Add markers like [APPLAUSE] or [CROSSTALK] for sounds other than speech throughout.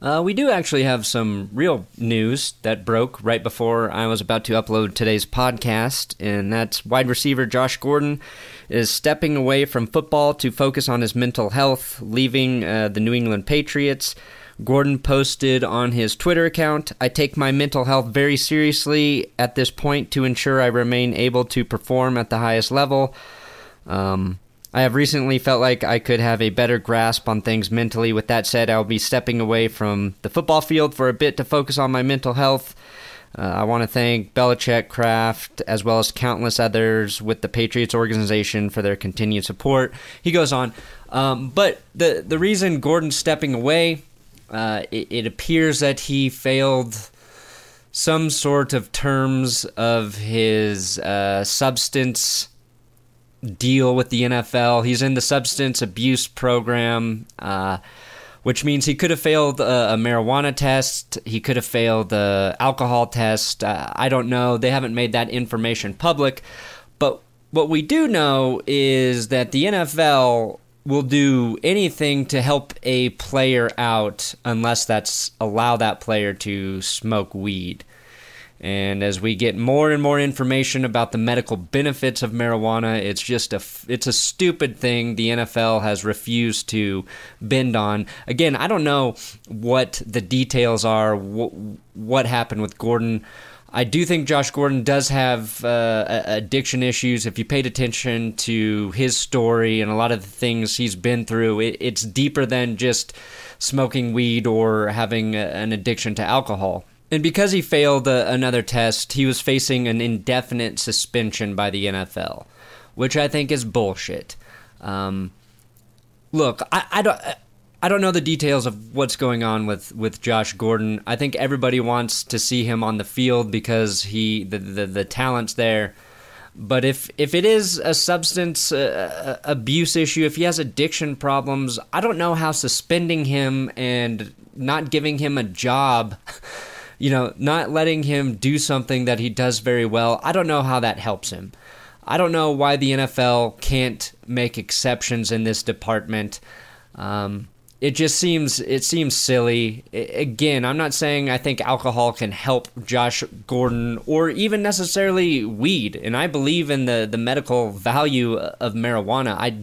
Uh, we do actually have some real news that broke right before I was about to upload today's podcast, and that's wide receiver Josh Gordon is stepping away from football to focus on his mental health, leaving uh, the New England Patriots. Gordon posted on his Twitter account I take my mental health very seriously at this point to ensure I remain able to perform at the highest level. Um, I have recently felt like I could have a better grasp on things mentally. With that said, I'll be stepping away from the football field for a bit to focus on my mental health. Uh, I want to thank Belichick, Kraft, as well as countless others with the Patriots organization for their continued support. He goes on, um, but the the reason Gordon's stepping away, uh, it, it appears that he failed some sort of terms of his uh, substance deal with the NFL. He's in the substance abuse program, uh, which means he could have failed a, a, marijuana test. He could have failed the alcohol test. Uh, I don't know. They haven't made that information public. But what we do know is that the NFL will do anything to help a player out unless that's allow that player to smoke weed. And as we get more and more information about the medical benefits of marijuana, it's just a it's a stupid thing the NFL has refused to bend on. Again, I don't know what the details are, what happened with Gordon. I do think Josh Gordon does have uh, addiction issues. If you paid attention to his story and a lot of the things he's been through, it, it's deeper than just smoking weed or having a, an addiction to alcohol. And because he failed uh, another test, he was facing an indefinite suspension by the NFL, which I think is bullshit. Um, look, I, I don't. I don't know the details of what's going on with, with Josh Gordon. I think everybody wants to see him on the field because he the the, the talent's there. But if if it is a substance uh, abuse issue, if he has addiction problems, I don't know how suspending him and not giving him a job [LAUGHS] you know, not letting him do something that he does very well, I don't know how that helps him. I don't know why the NFL can't make exceptions in this department. Um, it just seems it seems silly. again, I'm not saying I think alcohol can help Josh Gordon or even necessarily weed, and I believe in the the medical value of marijuana. I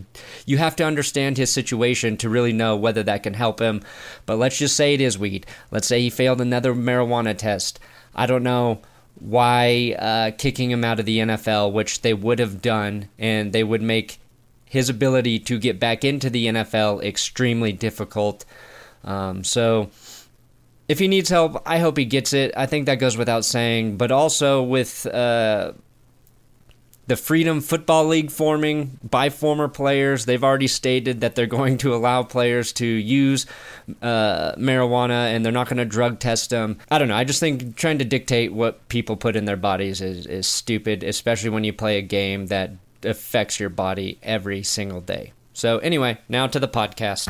you have to understand his situation to really know whether that can help him. But let's just say it is weed. Let's say he failed another marijuana test. I don't know why uh, kicking him out of the NFL, which they would have done, and they would make his ability to get back into the NFL extremely difficult. Um, so if he needs help, I hope he gets it. I think that goes without saying. But also with uh, the Freedom Football League forming by former players, they've already stated that they're [LAUGHS] going to allow players to use uh, marijuana and they're not going to drug test them. I don't know. I just think trying to dictate what people put in their bodies is, is stupid, especially when you play a game that affects your body every single day. So, anyway, now to the podcast.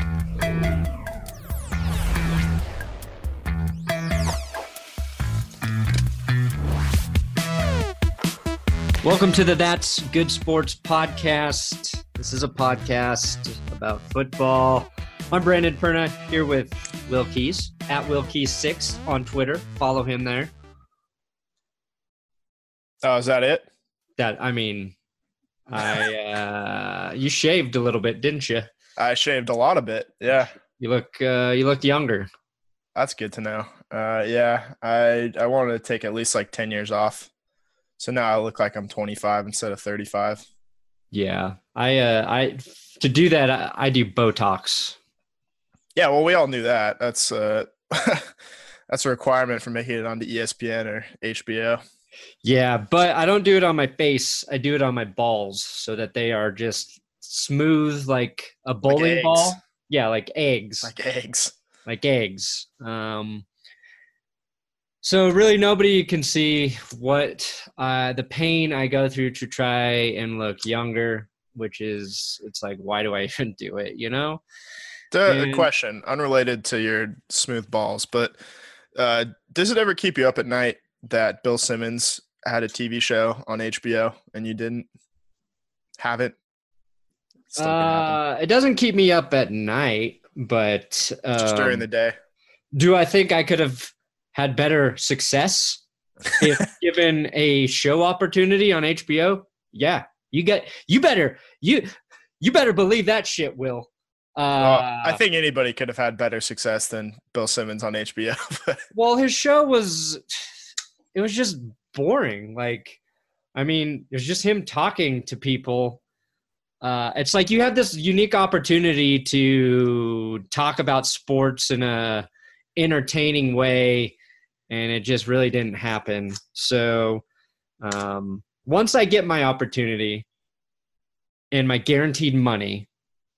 Welcome to the That's Good Sports podcast. This is a podcast about football. I'm Brandon Perna here with Will Keys at Will Keys6 on Twitter. Follow him there. Oh, is that it? That I mean, I uh, you shaved a little bit, didn't you? I shaved a lot of bit. Yeah. You look uh, you look younger. That's good to know. Uh, yeah, I I wanted to take at least like ten years off, so now I look like I'm 25 instead of 35. Yeah, I uh, I to do that I, I do Botox. Yeah, well, we all knew that. That's uh, [LAUGHS] that's a requirement for making it onto ESPN or HBO. Yeah, but I don't do it on my face. I do it on my balls so that they are just smooth like a bowling like ball. Yeah, like eggs. Like eggs. Like eggs. Um so really nobody can see what uh the pain I go through to try and look younger, which is it's like why do I [LAUGHS] even do it, you know? The and, question, unrelated to your smooth balls, but uh does it ever keep you up at night that Bill Simmons had a TV show on HBO and you didn't have it? Uh, it doesn't keep me up at night, but um, just during the day. do I think I could have had better success [LAUGHS] if given a show opportunity on HBO? Yeah, you get you better you you better believe that shit will. Uh, well, I think anybody could have had better success than Bill Simmons on HBO. [LAUGHS] well, his show was it was just boring. Like, I mean, it was just him talking to people. Uh, it's like you had this unique opportunity to talk about sports in a entertaining way, and it just really didn't happen. So, um, once I get my opportunity and my guaranteed money,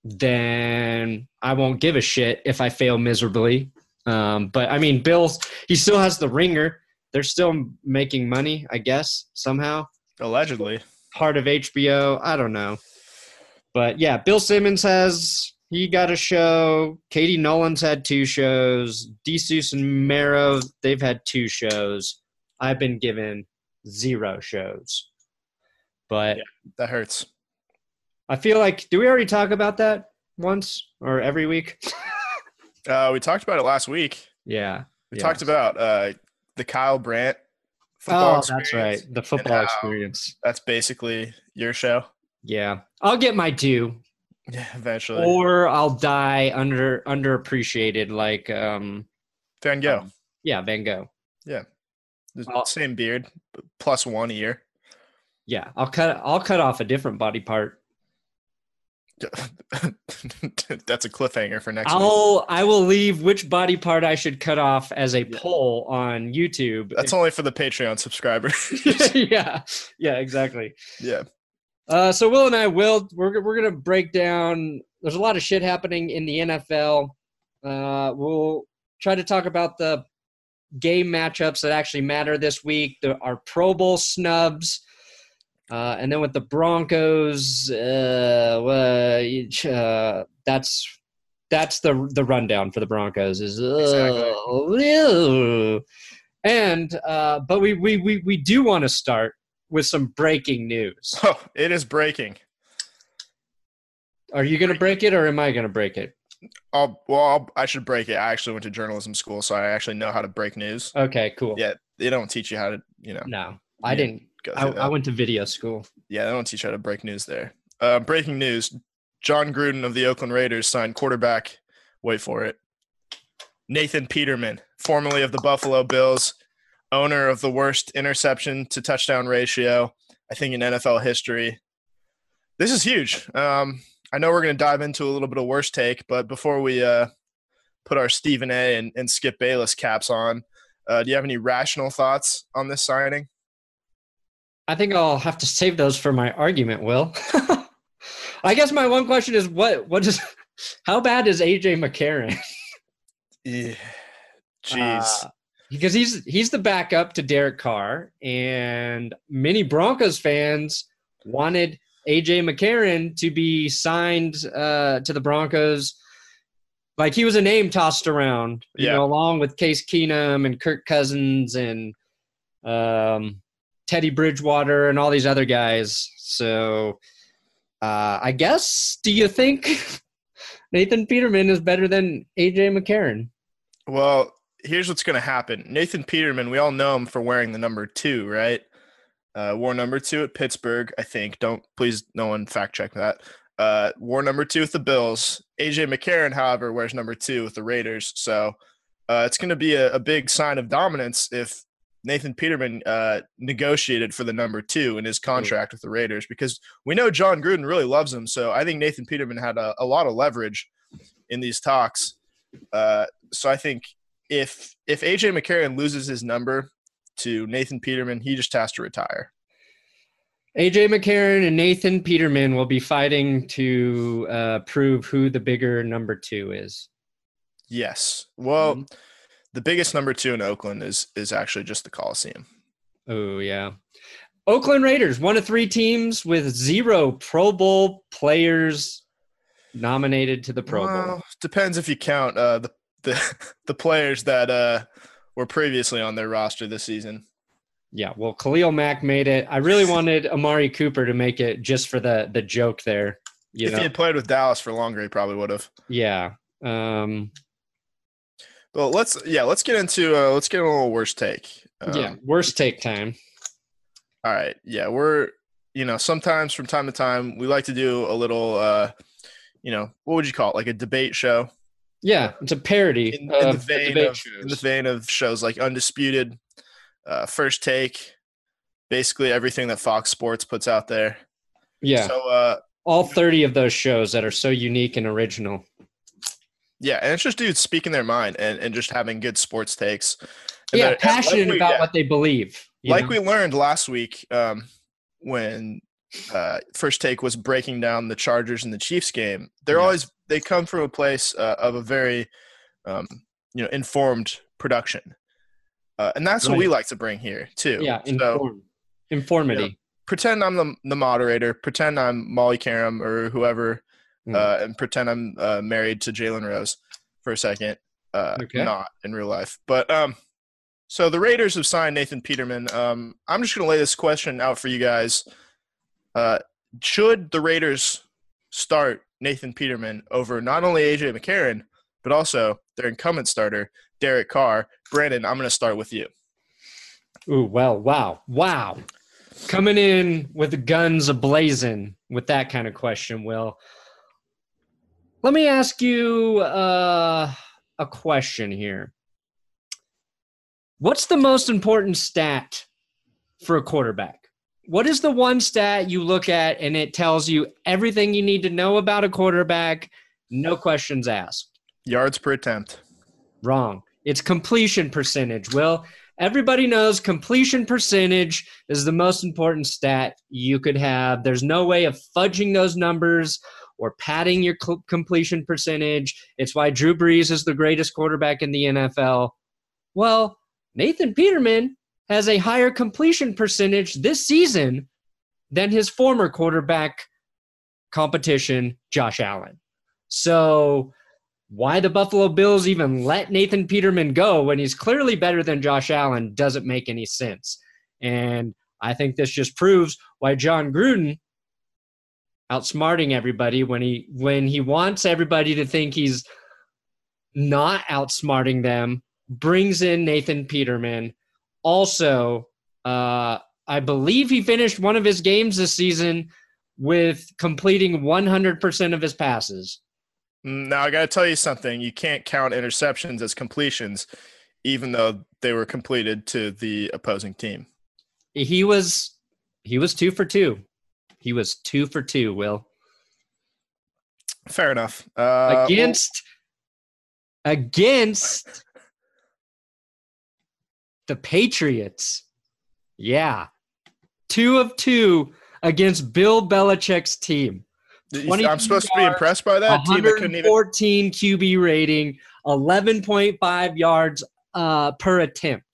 then I won't give a shit if I fail miserably. Um, but I mean, Bill, he still has the ringer. They're still making money, I guess, somehow. Allegedly. Part of HBO. I don't know. But yeah, Bill Simmons has he got a show. Katie Nolan's had two shows. Desus and Mero, they've had two shows. I've been given zero shows. But yeah, that hurts. I feel like do we already talk about that once or every week? [LAUGHS] uh, we talked about it last week. Yeah. We yes. talked about uh, the Kyle Brandt football oh, that's right. The football experience. That's basically your show. Yeah. I'll get my due. Yeah, eventually. Or I'll die under underappreciated like um Van Gogh. Um, yeah, Van Gogh. Yeah. same beard, plus one ear. Yeah, I'll cut I'll cut off a different body part. [LAUGHS] That's a cliffhanger for next I'll week. I will leave which body part I should cut off as a yeah. poll on YouTube. That's only for the Patreon subscribers. [LAUGHS] [LAUGHS] yeah. Yeah, exactly. Yeah. Uh, so Will and I will we're we're gonna break down. There's a lot of shit happening in the NFL. Uh, we'll try to talk about the game matchups that actually matter this week. The, our Pro Bowl snubs. Uh, and then with the Broncos, uh, uh, that's that's the the rundown for the Broncos. Is exactly. and uh, but we we we we do want to start with some breaking news. Oh, it is breaking. Are you going to break it, or am I going to break it? I'll, well, I'll, i should break it. I actually went to journalism school, so I actually know how to break news. Okay, cool. Yeah, they don't teach you how to, you know. No, I didn't. I, I, went to video school. Yeah, they don't teach you how to break news there. Uh, breaking news: Jon Gruden of the Oakland Raiders signed quarterback. Wait for it. Nathan Peterman, formerly of the Buffalo Bills, owner of the worst interception to touchdown ratio, I think, in NFL history. This is huge. Um, I know we're going to dive into a little bit of worst take, but before we uh, put our Stephen A. and, and Skip Bayless caps on, uh, do you have any rational thoughts on this signing? I think I'll have to save those for my argument, Will. [LAUGHS] I guess my one question is what what is how bad is AJ McCarron? yeah. Jeez. Uh, because he's he's the backup to Derek Carr, and many Broncos fans wanted AJ McCarron to be signed uh, to the Broncos. Like he was a name tossed around, you yeah. know, along with Case Keenum and Kirk Cousins and um, Teddy Bridgewater and all these other guys. So uh, I guess, do you think [LAUGHS] Nathan Peterman is better than AJ McCarron? Well, here's what's going to happen. Nathan Peterman, we all know him for wearing the number two, right? Uh, wore number two at Pittsburgh, I think. Don't please, no one fact check that. Uh, wore number two with the Bills. AJ McCarron, however, wears number two with the Raiders. So uh, it's going to be a, a, big sign of dominance if Nathan Peterman uh, negotiated for the number two in his contract with the Raiders because we know Jon Gruden really loves him. So I think Nathan Peterman had a, a lot of leverage in these talks. Uh, so I think if if AJ McCarron loses his number to Nathan Peterman, he just has to retire. AJ McCarron and Nathan Peterman will be fighting to uh, prove who the bigger number two is. Yes. Well, mm-hmm. The biggest number two in Oakland is is actually just the Coliseum. Oh yeah. Oakland Raiders, one of three teams with zero Pro Bowl players nominated to the Pro well, Bowl. Depends if you count uh, the the [LAUGHS] the players that uh, were previously on their roster this season. Yeah, well, Khalil Mack made it. I really [LAUGHS] wanted Amari Cooper to make it just for the the joke there. if know? he had played with Dallas for longer, he probably would have. Yeah. Um, Well, let's yeah, let's get into uh, let's get a little worst take. Um, yeah, worst take time. All right, yeah, we're you know sometimes from time to time we like to do a little uh, you know what would you call it like a debate show. Yeah, it's a parody in, in the vein of shows. in the vein of shows like Undisputed, uh, First Take, basically everything that Fox Sports puts out there. Yeah. So uh, all thirty of those shows that are so unique and original. Yeah, and it's just dudes speaking their mind and, and just having good sports takes. And yeah, passionate like we, about yeah, what they believe. Like know? we learned last week um, when uh, First Take was breaking down the Chargers and the Chiefs game. They're yeah. always they come from a place uh, of a very um, you know informed production, uh, and that's right. what we like to bring here too. Yeah, inform, so, informity. You know, pretend I'm the, the moderator. Pretend I'm Molly Qerim or whoever mm. uh, and pretend I'm uh, married to Jalen Rose for a second. Uh, okay. Not in real life, but um, so the Raiders have signed Nathan Peterman. Um, I'm just going to lay this question out for you guys. Uh, should the Raiders start Nathan Peterman over not only AJ McCarron but also their incumbent starter Derek Carr? Brandon, I'm going to start with you. Ooh, well, wow, wow. Coming in with the guns ablazing with that kind of question, Will. Let me ask you uh, a question here. What's the most important stat for a quarterback? What is the one stat you look at and it tells you everything you need to know about a quarterback, no questions asked? Yards per attempt. Wrong. It's completion percentage. Will everybody knows completion percentage is the most important stat you could have. There's no way of fudging those numbers or padding your cl- completion percentage. It's why Drew Brees is the greatest quarterback in the NFL. Well, Nathan Peterman has a higher completion percentage this season than his former quarterback competition, Josh Allen. So, why the Buffalo Bills even let Nathan Peterman go when he's clearly better than Josh Allen doesn't make any sense. And I think this just proves why Jon Gruden outsmarting everybody when he when he wants everybody to think he's not outsmarting them brings in Nathan Peterman also uh I believe he finished one of his games this season with completing 100% of his passes. Now I got to tell you something, you can't count interceptions as completions even though they were completed to the opposing team. He was he was 2 for 2. He was two for two, Will. Fair enough. Uh, against well, against the Patriots. Yeah. Two of two against Bill Belichick's team. I'm supposed to be impressed by that. 114 even... QB rating, 11.5 yards uh, per attempt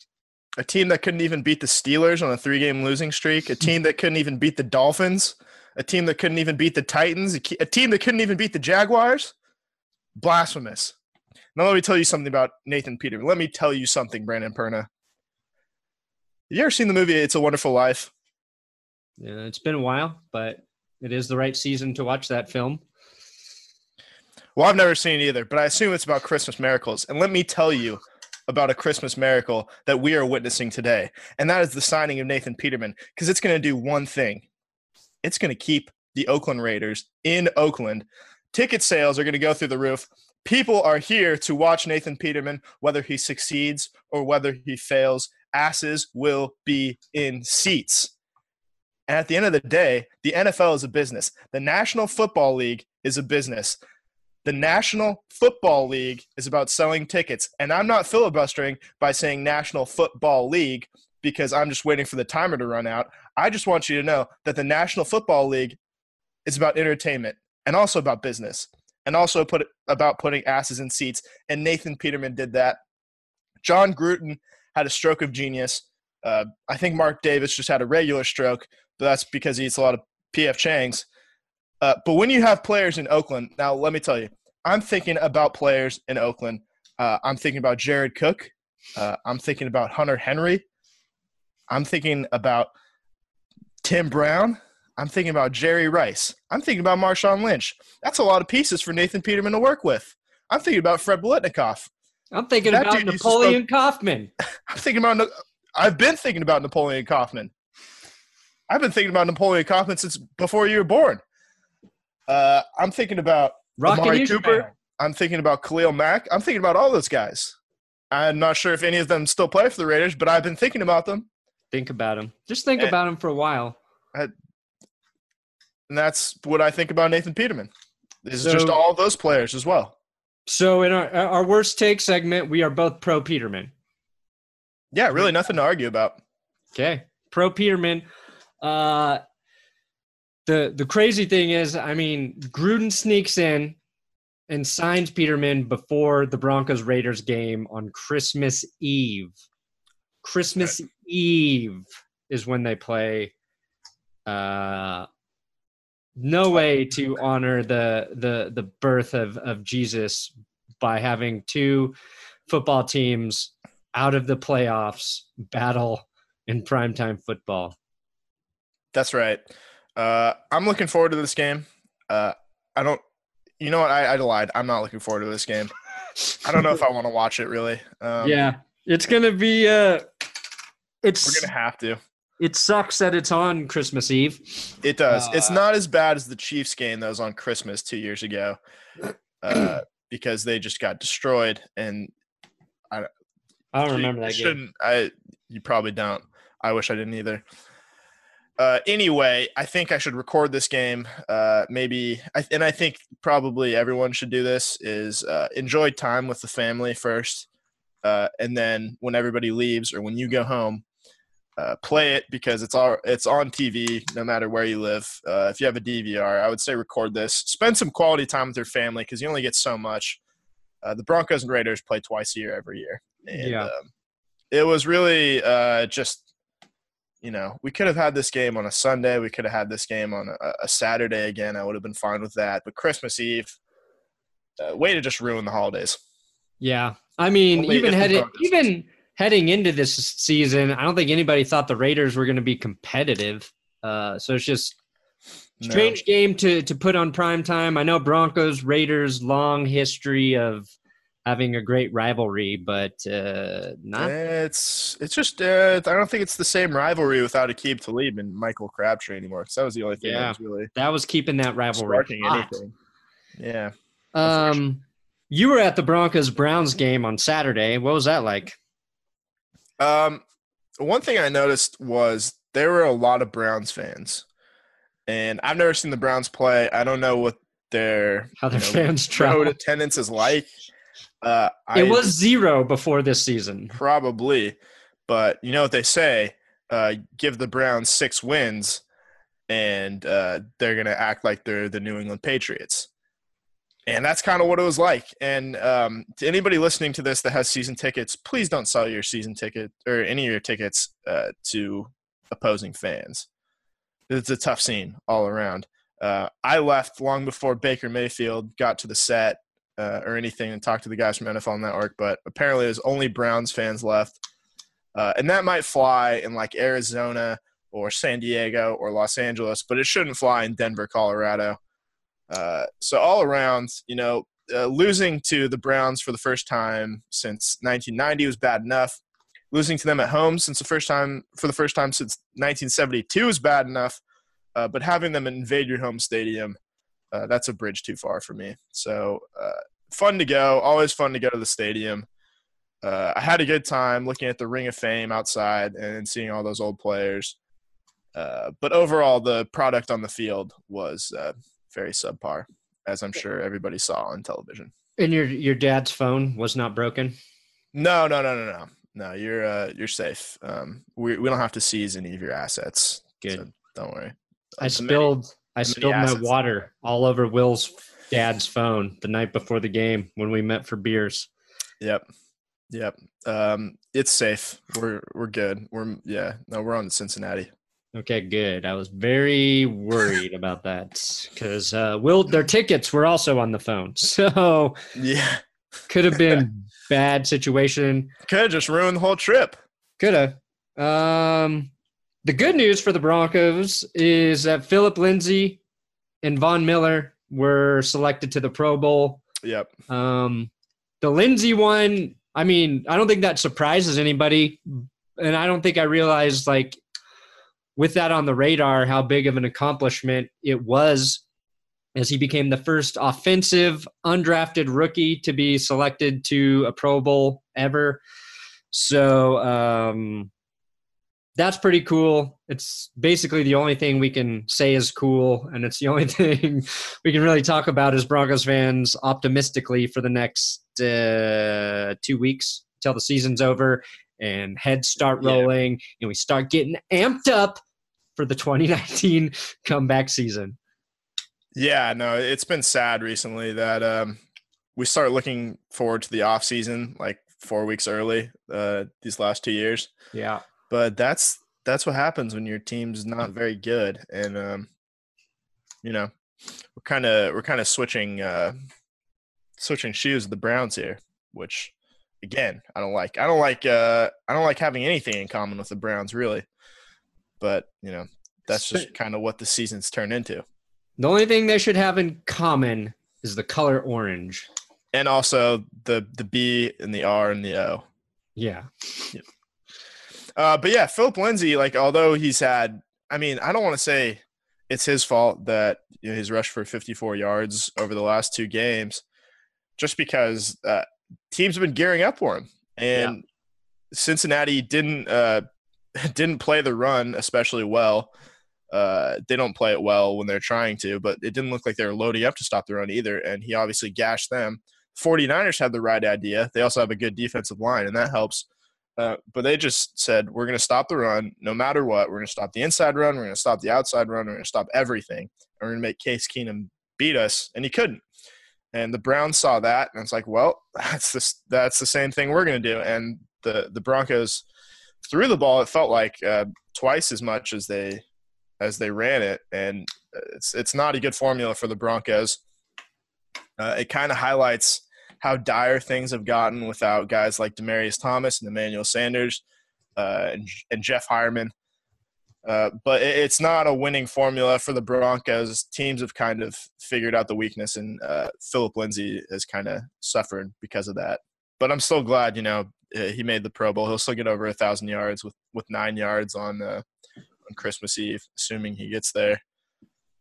a team that couldn't even beat the Steelers on a three game losing streak, a team that couldn't even beat the Dolphins, a team that couldn't even beat the Titans, a, team that couldn't even beat the Jaguars. Blasphemous. Now, let me tell you something about Nathan Peterman. Let me tell you something, Brandon Perna. You ever seen the movie It's a Wonderful Life? Yeah, it's been a while, but it is the right season to watch that film. Well, I've never seen it either, but I assume it's about Christmas miracles. And let me tell you, about a Christmas miracle that we are witnessing today. And that is the signing of Nathan Peterman, because it's going to do one thing it's going to keep the Oakland Raiders in Oakland. Ticket sales are going to go through the roof. People are here to watch Nathan Peterman, whether he succeeds or whether he fails. Asses will be in seats. And at the end of the day, the NFL is a business. The National Football League is a business. The National Football League is about selling tickets. And I'm not filibustering by saying National Football League because I'm just waiting for the timer to run out. I just want you to know that the National Football League is about entertainment and also about business and also put about putting asses in seats. And Nathan Peterman did that. Jon Gruden had a stroke of genius. Uh, I think Mark Davis just had a regular stroke, but that's because he eats a lot of PF Chang's. Uh, but when you have players in Oakland, now let me tell you, I'm thinking about players in Oakland. Uh, I'm thinking about Jared Cook. Uh, I'm thinking about Hunter Henry. I'm thinking about Tim Brown. I'm thinking about Jerry Rice. I'm thinking about Marshawn Lynch. That's a lot of pieces for Nathan Peterman to work with. I'm thinking about Fred Biletnikoff. I'm thinking that about Napoleon Kaufman. I'm thinking about. I've been thinking about Napoleon Kaufman. I've been thinking about Napoleon Kaufman since before you were born. Uh, I'm thinking about Rocky Amari Cooper. I'm thinking about Khalil Mack. I'm thinking about all those guys. I'm not sure if any of them still play for the Raiders, but I've been thinking about them. Think about them. Just think and, about them for a while. I, and that's what I think about Nathan Peterman. Is so, just all those players as well. So in our our worst take segment, we are both pro Peterman. Yeah, really nothing to argue about. Okay, pro Peterman. Uh, the the crazy thing is, I mean, Gruden sneaks in and signs Peterman before the Broncos Raiders game on Christmas Eve. Christmas okay. Eve is when they play. Uh, no way to honor the the the birth of of Jesus by having two football teams out of the playoffs battle in primetime football. That's right. Uh, I'm looking forward to this game. Uh, I don't. You know what? I, I lied. I'm not looking forward to this game. I don't know if I want to watch it really. Um, yeah, it's gonna be. Uh, it's we're gonna have to. It sucks that it's on Christmas Eve. It does. Uh, it's not as bad as the Chiefs game that was on Christmas two years ago, uh, [CLEARS THROAT] because they just got destroyed. And I, I don't remember that game. I you probably don't. I wish I didn't either. Uh, anyway, I think I should record this game. Uh, maybe, and I think probably everyone should do this: is uh, enjoy time with the family first, uh, and then when everybody leaves or when you go home, uh, play it because it's all it's on TV no matter where you live. Uh, if you have a DVR, I would say record this. Spend some quality time with your family because you only get so much. Uh, the Broncos and Raiders play twice a year every year, and yeah. um, it was really uh, just you know we could have had this game on a Sunday, we could have had this game on a, a Saturday again. I would have been fine with that, but Christmas Eve, uh, way to just ruin the holidays. Yeah, I mean, Only even had it even heading into this season, I don't think anybody thought the Raiders were going to be competitive. Uh, so it's just strange no. game to to put on prime time. I know Broncos Raiders long history of having a great rivalry, but uh, not. It's it's just uh, I don't think it's the same rivalry without Aqib Talib and Michael Crabtree anymore. Because that was the only thing yeah, that was really that was keeping that rivalry anything. Yeah. Um, you were at the Broncos Browns game on Saturday. What was that like? Um, one thing I noticed was there were a lot of Browns fans, and I've never seen the Browns play. I don't know what their how their you know, fans travel attendance is like. [LAUGHS] Uh, it I, was zero before this season, probably, but you know what they say: uh, give the Browns six wins, and uh, they're gonna act like they're the New England Patriots and that's kind of what it was like. And um, to anybody listening to this that has season tickets, please don't sell your season ticket or any of your tickets uh, to opposing fans. It's a tough scene all around. Uh, I left long before Baker Mayfield got to the set uh, or anything and talk to the guys from NFL Network, but apparently there's only Browns fans left. Uh, and that might fly in like Arizona or San Diego or Los Angeles, but it shouldn't fly in Denver, Colorado. Uh, so all around, you know, uh, losing to the Browns for the first time since 1990 was bad enough. Losing to them at home since the first time for the first time since 1972 is bad enough. Uh, but having them invade your home stadium, uh, that's a bridge too far for me. So uh, fun to go. Always fun to go to the stadium. I had a good time looking at the Ring of Fame outside and seeing all those old players. but overall, the product on the field was very subpar, as I'm sure everybody saw on television. And your your dad's phone was not broken. No, no, no, no, no, no. You're uh, you're safe. Um, we we don't have to seize any of your assets. Good. So don't worry. I spilled many, I spilled my water all over Will's dad's phone the night before the game when we met for beers. Yep. Yep. Um, it's safe. We're we're good. We're yeah. No, we're on Cincinnati. Okay, good. I was very worried [LAUGHS] about that because uh, Will their tickets were also on the phone, [LAUGHS] so yeah, could have been [LAUGHS] bad situation. Could have just ruined the whole trip. Could have. Um, the good news for the Broncos is that Philip Lindsay and Von Miller were selected to the Pro Bowl. Yep. Um, the Lindsay one I mean, I don't think that surprises anybody, and I don't think I realized like with that on the radar how big of an accomplishment it was as he became the first offensive undrafted rookie to be selected to a Pro Bowl ever. So um, that's pretty cool. It's basically the only thing we can say is cool, and it's the only [LAUGHS] thing we can really talk about as Broncos fans optimistically for the next uh, two weeks until the season's over and heads start rolling yeah. and we start getting amped up for the [LAUGHS] 2019 comeback season. Yeah, no, it's been sad recently that um, we start looking forward to the off season like four weeks early uh, these last two years. Yeah, but that's that's what happens when your team's not very good, and um, you know we're kind of we're kind of switching uh, switching shoes with the Browns here, which again I don't like. I don't like uh, I don't like having anything in common with the Browns really, but you know that's just kind of what the season's turned into. The only thing they should have in common is the color orange. And also the the B and the R and the O. Yeah. yeah. Uh, but yeah, Philip Lindsay, like although he's had, I mean, I don't want to say it's his fault that you know, he's rushed for 54 yards over the last two games, just because uh, teams have been gearing up for him, and yeah. Cincinnati didn't uh, [LAUGHS] didn't play the run especially well. Uh, they don't play it well when they're trying to, but it didn't look like they were loading up to stop the run either. And he obviously gashed them. 49ers had the right idea. They also have a good defensive line, and that helps. Uh, but they just said, we're going to stop the run no matter what. We're going to stop the inside run. We're going to stop the outside run. We're going to stop everything. And we're going to make Case Keenum beat us. And he couldn't. And the Browns saw that, and it's like, well, [LAUGHS] that's the, that's the same thing we're going to do. And the, the Broncos threw the ball, it felt like uh, twice as much as they as they ran it, and it's it's not a good formula for the Broncos. Uh, it kind of highlights how dire things have gotten without guys like Demaryius Thomas and Emmanuel Sanders uh, and, and, Jeff Heuerman. Uh, but it, it's not a winning formula for the Broncos. Teams have kind of figured out the weakness, and uh, Philip Lindsay has kind of suffered because of that. But I'm still glad, you know, he made the Pro Bowl. He'll still get over a thousand yards with with nine yards on uh, on Christmas Eve, assuming he gets there.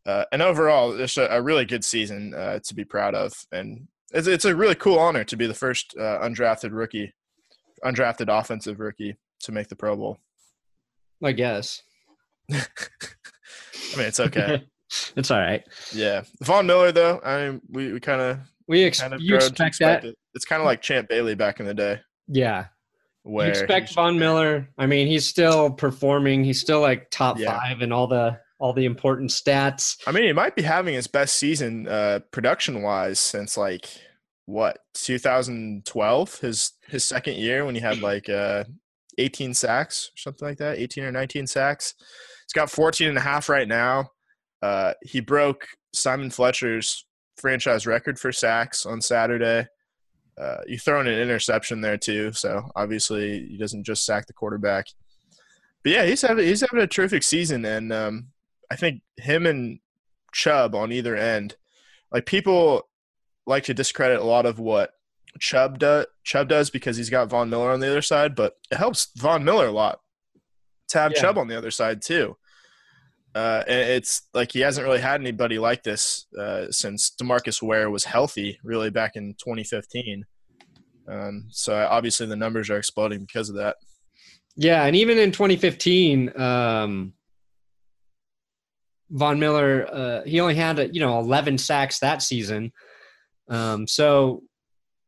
Uh, and overall, it's a, a, really good season uh, to be proud of, and it's, it's a really cool honor to be the first uh, undrafted rookie, undrafted offensive rookie to make the Pro Bowl. I guess. [LAUGHS] I mean, it's okay. [LAUGHS] it's all right. Yeah, Von Miller though. I mean, we, we kind of we ex- kind of you expect, expect that. It. It's kind of like Champ Bailey back in the day. Yeah, where you expect Von Miller. I mean, he's still performing. He's still like top yeah. five in all the all the important stats. I mean, he might be having his best season uh, production wise since like what 2012, his his second year when he had like uh, 18 sacks or something like that, 18 or 19 sacks. He's got 14 and a half right now. Uh, he broke Simon Fletcher's franchise record for sacks on Saturday. Uh, you throw in an interception there too, so obviously he doesn't just sack the quarterback. But yeah, he's having he's having a terrific season, and um, I think him and Chubb on either end, like people like to discredit a lot of what Chubb does Chubb does because he's got Von Miller on the other side, but it helps Von Miller a lot to have yeah. Chubb on the other side too. Uh, it's like he hasn't really had anybody like this uh, since Demarcus Ware was healthy, really back in 2015. Um, so obviously the numbers are exploding because of that. Yeah, and even in 2015, um, Von Miller uh, he only had you know 11 sacks that season. Um, so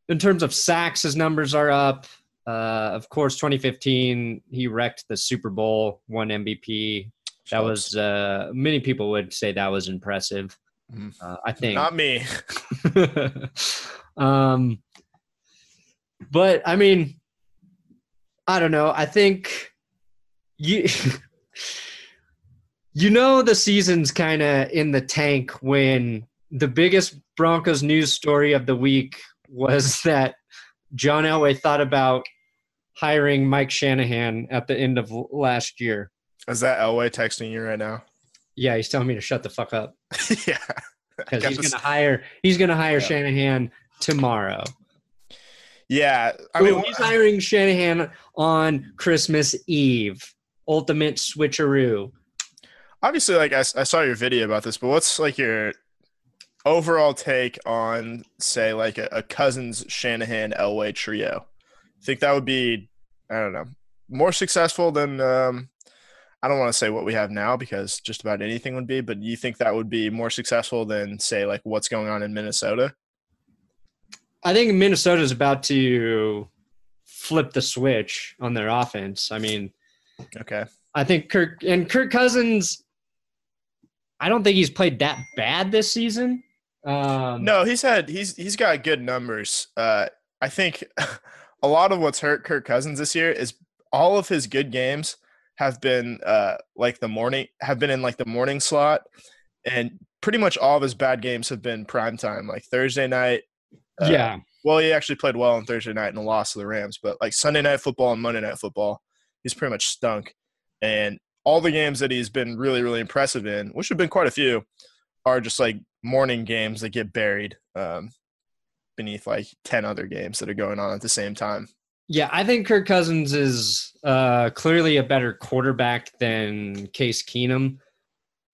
in terms of sacks, his numbers are up. Uh, of course, 2015 he wrecked the Super Bowl, won MVP, that was uh, many people would say that was impressive. Mm-hmm. Uh, I think not me. [LAUGHS] um, but I mean, I don't know. I think you [LAUGHS] you know the season's kind of in the tank when the biggest Broncos news story of the week was [LAUGHS] that John Elway thought about hiring Mike Shanahan at the end of last year. Is that Elway texting you right now? Yeah, he's telling me to shut the fuck up. [LAUGHS] yeah, because he's gonna hire he's gonna hire yeah. Shanahan tomorrow. Yeah, I mean, he's hiring Shanahan on Christmas Eve. Ultimate switcheroo. Obviously, like I, I saw your video about this, but what's like your overall take on, say, like a, a Cousins Shanahan Elway trio? Think that would be, I don't know, more successful than um, I don't want to say what we have now because just about anything would be, but you think that would be more successful than say like what's going on in Minnesota? I think Minnesota is about to flip the switch on their offense. I mean, okay. I think Kirk and Kirk Cousins. I don't think he's played that bad this season. Um, no, he's had he's he's got good numbers. Uh, I think [LAUGHS] a lot of what's hurt Kirk Cousins this year is all of his good games have been uh, like the morning have been in like the morning slot, and pretty much all of his bad games have been prime time, like Thursday night. Uh, yeah. Well, he actually played well on Thursday night in the loss to the Rams, but like Sunday night football and Monday night football, he's pretty much stunk. And all the games that he's been really, really impressive in, which have been quite a few, are just like morning games that get buried um, beneath like 10 other games that are going on at the same time. Yeah, I think Kirk Cousins is uh, clearly a better quarterback than Case Keenum.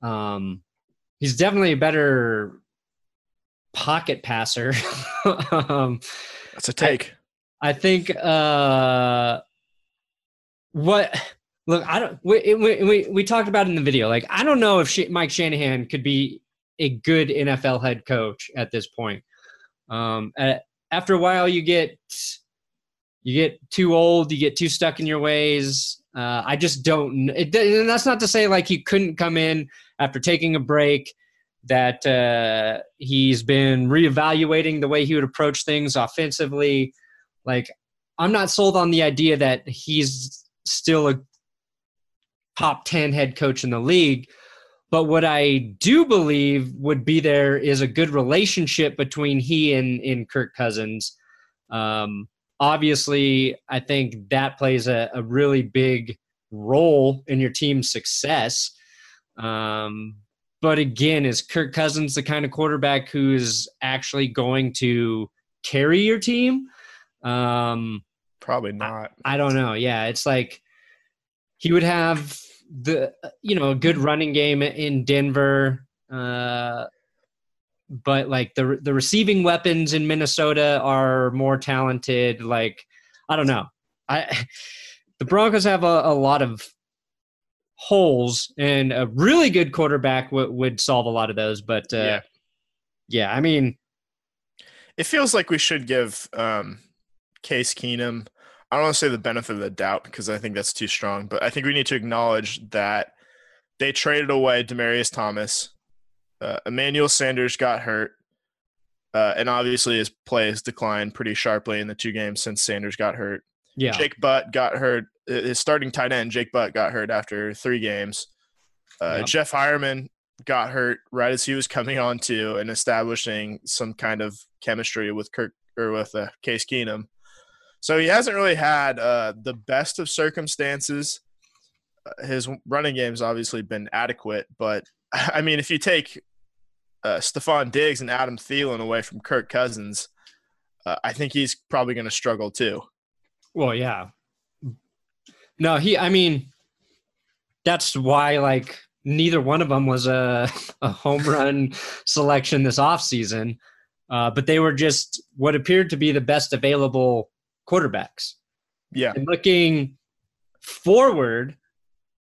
Um, he's definitely a better pocket passer. [LAUGHS] um, That's a take. I, I think uh, what look I don't we, we we talked about in the video. Like I don't know if Mike Shanahan could be a good NFL head coach at this point. Um, at, after a while, you get you get too old, you get too stuck in your ways. Uh, I just don't. It, and that's not to say like he couldn't come in after taking a break. That uh, he's been reevaluating the way he would approach things offensively. Like I'm not sold on the idea that he's still a top ten head coach in the league. But what I do believe would be there is a good relationship between he and, and Kirk Cousins. Um, obviously, I think that plays a, a really big role in your team's success. Um, but again, is Kirk Cousins the kind of quarterback who's actually going to carry your team? Um, Probably not. I, I don't know. Yeah, it's like he would have the you know a good running game in Denver. Uh, but like the the receiving weapons in Minnesota are more talented. Like I don't know, I [LAUGHS] the Broncos have a, a lot of holes, and a really good quarterback w- would solve a lot of those. But uh, yeah. yeah, I mean, it feels like we should give um, Case Keenum. I don't want to say the benefit of the doubt because I think that's too strong, but I think we need to acknowledge that they traded away Demaryius Thomas uh, Emmanuel Sanders got hurt, uh, and obviously his play has declined pretty sharply in the two games since Sanders got hurt. Yeah, Jake Butt got hurt. His starting tight end Jake Butt got hurt after three games. Uh, yep. Jeff Heuerman got hurt right as he was coming on to and establishing some kind of chemistry with Kirk or with uh, Case Keenum. So he hasn't really had uh, the best of circumstances. Uh, his running game's obviously been adequate, but [LAUGHS] I mean, if you take uh, Stefon Diggs and Adam Thielen away from Kirk Cousins, uh, I think he's probably going to struggle too. Well, yeah. No, he. I mean, that's why like neither one of them was a [LAUGHS] a home run selection this offseason. Uh, but they were just what appeared to be the best available quarterbacks. Yeah. And looking forward,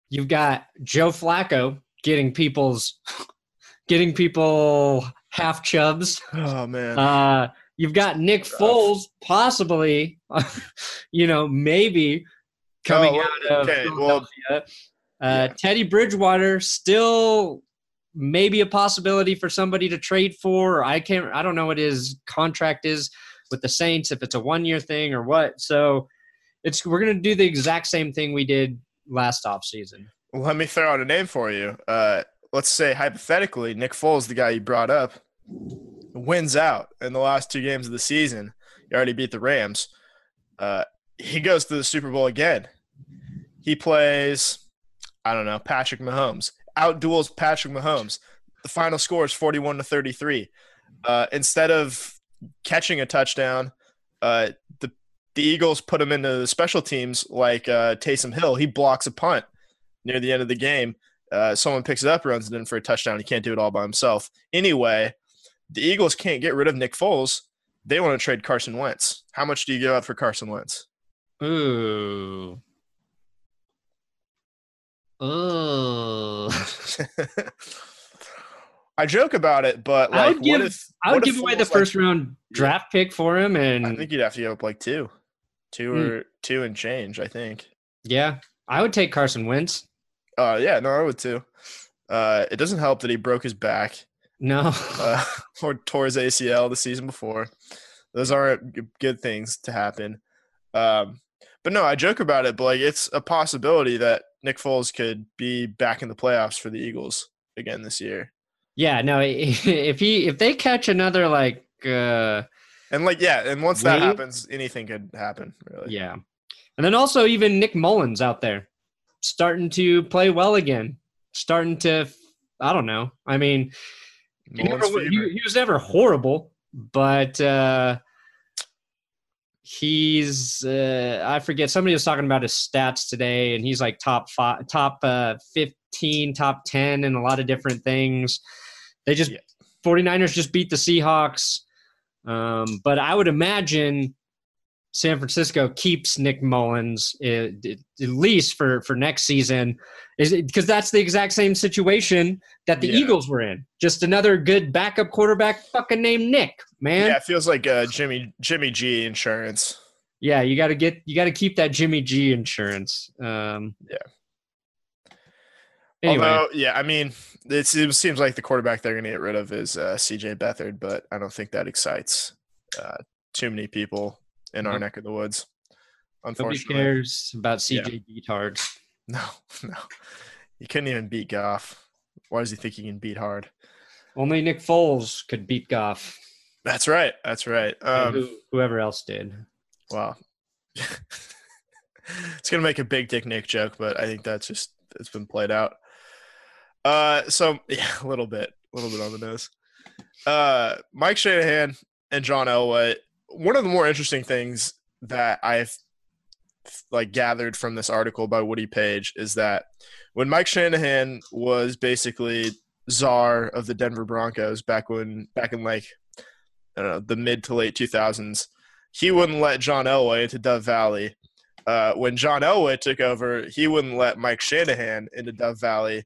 you've got Joe Flacco getting people's [LAUGHS] getting people half chubs. Oh man. Uh, you've got Nick Foles possibly, [LAUGHS] you know, maybe coming oh, out of okay. Philadelphia. Well, uh, yeah. Teddy Bridgewater still maybe a possibility for somebody to trade for. I can't. I don't know what his contract is with the Saints if it's a one year thing or what. So it's we're gonna do the exact same thing we did last offseason. Let me throw out a name for you. Uh, let's say hypothetically, Nick Foles, the guy you brought up, wins out in the last two games of the season. He already beat the Rams. Uh, he goes to the Super Bowl again. He plays, I don't know, Patrick Mahomes. Outduels Patrick Mahomes. The final score is 41 to 33. Uh, instead of catching a touchdown, uh, the the Eagles put him into the special teams like uh, Taysom Hill. He blocks a punt near the end of the game. Uh, someone picks it up, runs it in for a touchdown. He can't do it all by himself. Anyway, the Eagles can't get rid of Nick Foles. They want to trade Carson Wentz. How much do you give up for Carson Wentz? Ooh. Ooh. [LAUGHS] [LAUGHS] [LAUGHS] I joke about it, but like, I would give, what if I would give away the Foles, like- first round draft pick for him, and I think you'd have to give up like two, two Hmm. or two and change. I think. yeah, I would take Carson Wentz. Uh, yeah, no, I would too. Uh, it doesn't help that he broke his back No, uh, [LAUGHS] or tore his ACL the season before. Those aren't good things to happen. Um, but no, I joke about it, but like it's a possibility that Nick Foles could be back in the playoffs for the Eagles again this year. Yeah, no. [LAUGHS] If he if they catch another like, uh, And like, yeah, and once that Wave? happens, anything could happen. Really. yeah, and then also even Nick Mullens out there starting to play well again, starting to. I don't know. I mean, he, never, Mullens wa- fever. he, he was never horrible, but uh, he's uh, I forget somebody was talking about his stats today, and he's like top five, top uh, fifteen, top ten, in a lot of different things. They just Yeah. 49ers just beat the Seahawks, um, but I would imagine San Francisco keeps Nick Mullens uh, at least for for next season, is because that's the exact same situation that the Yeah. Eagles were in. Just another good backup quarterback, fucking named Nick, man. yeah, it feels like uh, Jimmy Jimmy G insurance. Yeah, you got to get you got to keep that Jimmy G insurance. Um, Yeah. Anyway, Although, yeah, I mean, it seems like the quarterback they're going to get rid of is uh, C.J. Beathard, but I don't think that excites uh, too many people in our No. neck of the woods. nobody Unfortunately, cares about Yeah. CJ Beathard. [LAUGHS] no, no, he couldn't even beat Goff. Why does he think he can beat hard? Only Nick Foles could beat Goff. That's right. That's right. Um, who, whoever else did. wow. [LAUGHS] it's gonna make a big dick Nick joke, but I think that's just it's been played out. Uh, so [LAUGHS] yeah, a little bit, a little bit on the nose. Uh, Mike Shanahan and John Elway. One of the more interesting things that I've like gathered from this article by Woody Paige is that when Mike Shanahan was basically czar of the Denver Broncos back when back in like know the mid to late 2000s, he wouldn't let John Elway into Dove Valley. Uh, when John Elway took over, he wouldn't let Mike Shanahan into Dove Valley.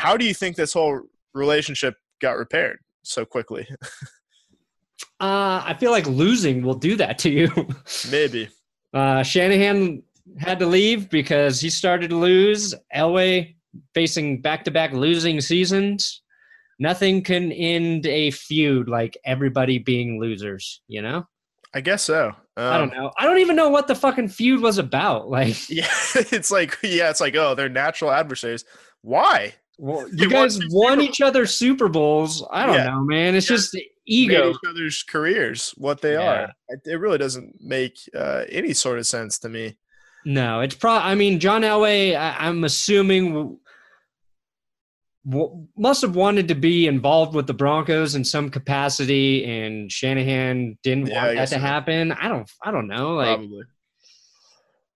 How do you think this whole relationship got repaired so quickly? [LAUGHS] Uh, I feel like losing will do that to you. [LAUGHS] Maybe. Uh, Shanahan had to leave because he started to lose. Elway facing back-to-back losing seasons. Nothing can end a feud like everybody being losers. You know? I guess so. Um, I don't know. I don't even know what the fucking feud was about. Like, [LAUGHS] Yeah, it's like yeah, it's like oh, they're natural adversaries. Why? Well, [LAUGHS] you guys won each other Super Bowls. I don't Yeah. know, man. It's just Made ego. each other's careers what they Yeah. are. It, really doesn't make uh, any sort of sense to me. No, it's probably. I mean, John Elway. I, I'm assuming w- must have wanted to be involved with the Broncos in some capacity, and Shanahan didn't Yeah, want that to so. happen. I don't. I don't know. Like, probably.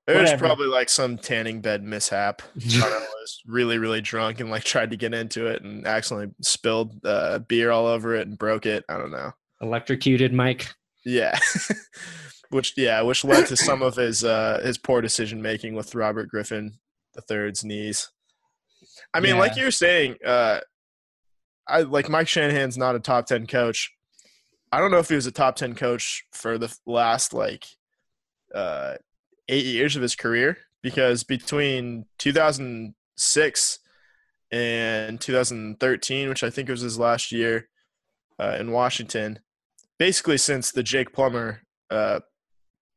It was probably like some tanning bed mishap. [LAUGHS] I was really, really drunk and like tried to get into it and accidentally spilled uh, beer all over it and broke it. I don't know. electrocuted Mike. Yeah. [LAUGHS] which yeah, which led to some of his uh his poor decision making with Robert Griffin the third's knees. I mean, like you're saying, uh I like Mike Shanahan's not a top ten coach. I don't know if he was a top ten coach for the last like uh eight years of his career because between 2006 and 2013, which I think was his last year uh, in Washington, basically since the Jake Plummer uh,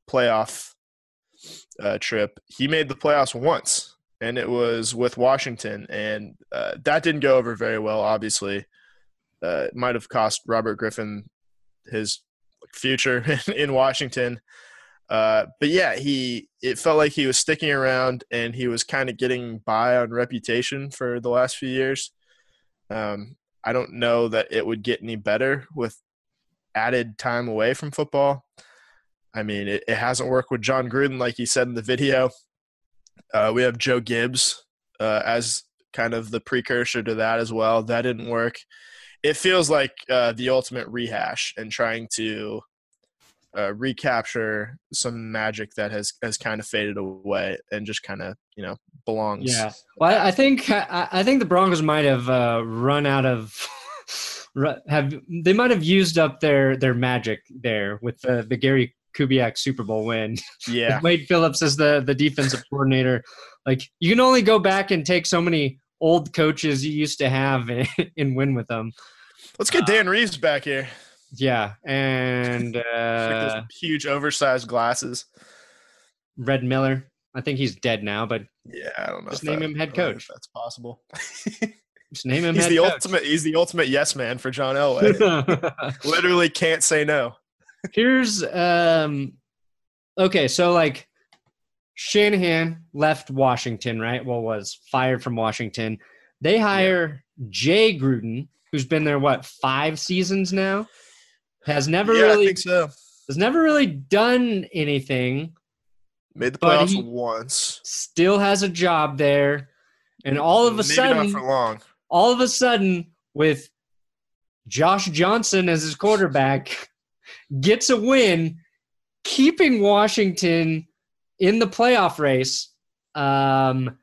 playoff uh, trip, he made the playoffs once, and it was with Washington, and uh, that didn't go over very well. Obviously, uh, it might have cost Robert Griffin his future [LAUGHS] in Washington. Uh, but yeah, he it felt like he was sticking around, and he was kind of getting by on reputation for the last few years. Um, I don't know that it would get any better with added time away from football. I mean, it, it hasn't worked with Jon Gruden, like he said in the video. Uh, we have Joe Gibbs uh, as kind of the precursor to that as well. That didn't work. It feels like uh, the ultimate rehash and trying to uh, recapture some magic that has has kind of faded away and just kind of you know belongs. Yeah, well, I think I, I think the Broncos might have uh, run out of. [LAUGHS] have they might have used up their their magic there with the the Gary Kubiak Super Bowl win. [LAUGHS] Yeah, Wade Phillips as the the defensive coordinator. Like you can only go back and take so many old coaches you used to have [LAUGHS] and, and win with them. Let's get Dan Reeves back here. Yeah, and [LAUGHS] uh, like huge oversized glasses. Red Miller. I think he's dead now, but yeah, I don't know. Just name that, him head coach. that's possible. [LAUGHS] just name him. He's the coach. ultimate. He's the ultimate yes man for John Elway. [LAUGHS] Literally can't say no. Here's um, okay, so like Shanahan left Washington, right? Well, was fired from Washington. They hire yeah. Jay Gruden, who's been there what five seasons now. Has never yeah, really I think so. Has never really done anything. Made the playoffs once. Still has a job there, and all of a Maybe sudden, not for long. All of a sudden, with Josh Johnson as his quarterback, gets a win, keeping Washington in the playoff race. Um,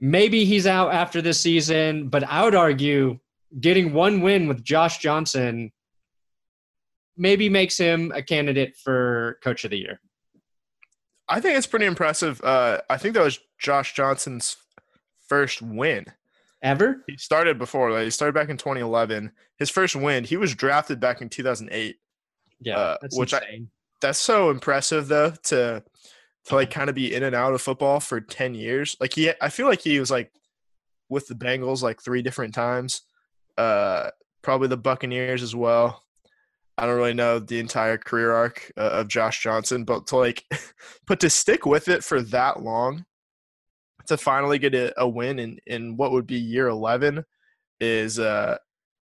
maybe he's out after this season, but I would argue getting one win with Josh Johnson maybe makes him a candidate for coach of the year. I think it's pretty impressive. Uh, I think that was Josh Johnson's first win ever. He started before. Like, he started back in 2011. His first win. He was drafted back in 2008. Yeah, uh, which insane. I that's so impressive though to to like kind of be in and out of football for 10 years. Like he, I feel like he was like with the Bengals like three different times. Uh, probably the Buccaneers as well. I don't really know the entire career arc uh, of Josh Johnson, but to like, [LAUGHS] but to stick with it for that long, to finally get a, a win in in what would be year eleven, is uh,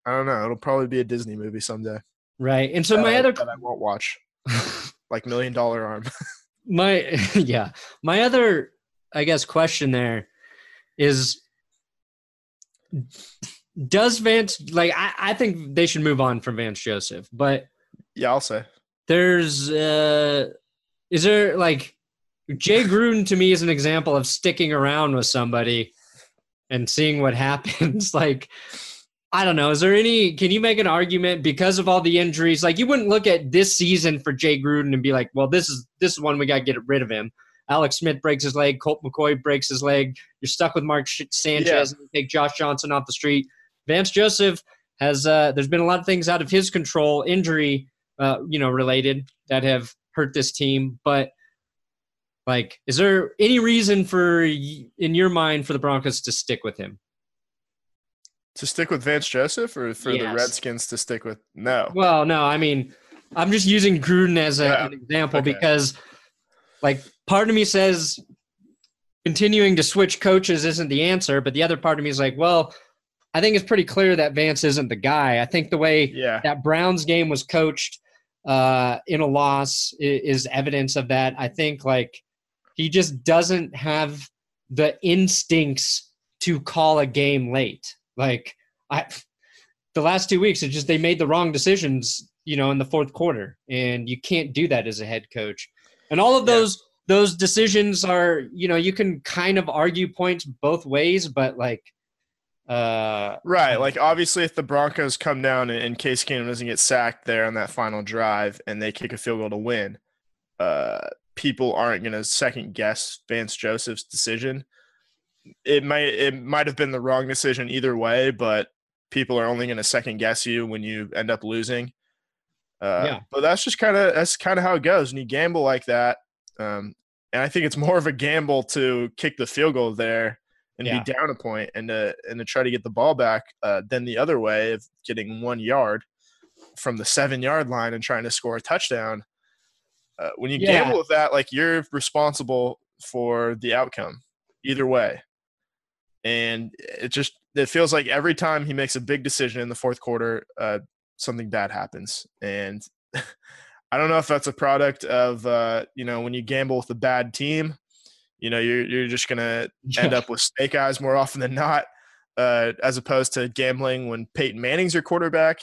I don't know. It'll probably be a Disney movie someday. Right, and so my other that I won't watch, [LAUGHS] like Million Dollar Arm. [LAUGHS] my yeah, my other I guess question there is does Vance like I, I think they should move on from Vance Joseph, but yeah, I'll say there's uh is there like Jay Gruden to me is an example of sticking around with somebody and seeing what [LAUGHS] happens. like I don't know. Is there any? Can you make an argument because of all the injuries? Like you wouldn't look at this season for Jay Gruden and be like, "Well, this is this is one we got to get rid of him." Alex Smith breaks his leg. Colt McCoy breaks his leg. You're stuck with Mark Sanchez. Yeah. take Josh Johnson off the street. Vance Joseph has. Uh, there's been a lot of things out of his control, injury, uh, you know, related that have hurt this team. But like, is there any reason for, in your mind, for the Broncos to stick with him? To stick with Vance Joseph, or for yes. the Redskins to stick with no? Well, no. I mean, I'm just using Gruden as a, yeah. an example okay. because, like, part of me says continuing to switch coaches isn't the answer, but the other part of me is like, well, I think it's pretty clear that Vance isn't the guy. I think the way yeah. that Browns game was coached uh, in a loss is, is evidence of that. I think like he just doesn't have the instincts to call a game late. Like I, the last two weeks, it's just they made the wrong decisions, you know, in the fourth quarter, and you can't do that as a head coach. And all of those yeah. those decisions are, you know, you can kind of argue points both ways, but like uh, right. Like obviously, if the Broncos come down and Case Keenum doesn't get sacked there on that final drive and they kick a field goal to win, uh, people aren't going to second guess Vance Joseph's decision. It might it might have been the wrong decision either way, but people are only going to second guess you when you end up losing. Uh, yeah. But that's just kind of that's kind of how it goes. And you gamble like that, um, and I think it's more of a gamble to kick the field goal there and yeah. be down a point and to and to try to get the ball back uh, than the other way of getting one yard from the seven yard line and trying to score a touchdown. Uh, when you yeah. gamble with that, like you're responsible for the outcome either way. And it just it feels like every time he makes a big decision in the fourth quarter, uh, something bad happens. And [LAUGHS] I don't know if that's a product of uh, you know when you gamble with a bad team, you know you're you're just gonna end up with snake eyes more often than not, uh, as opposed to gambling when Peyton Manning's your quarterback.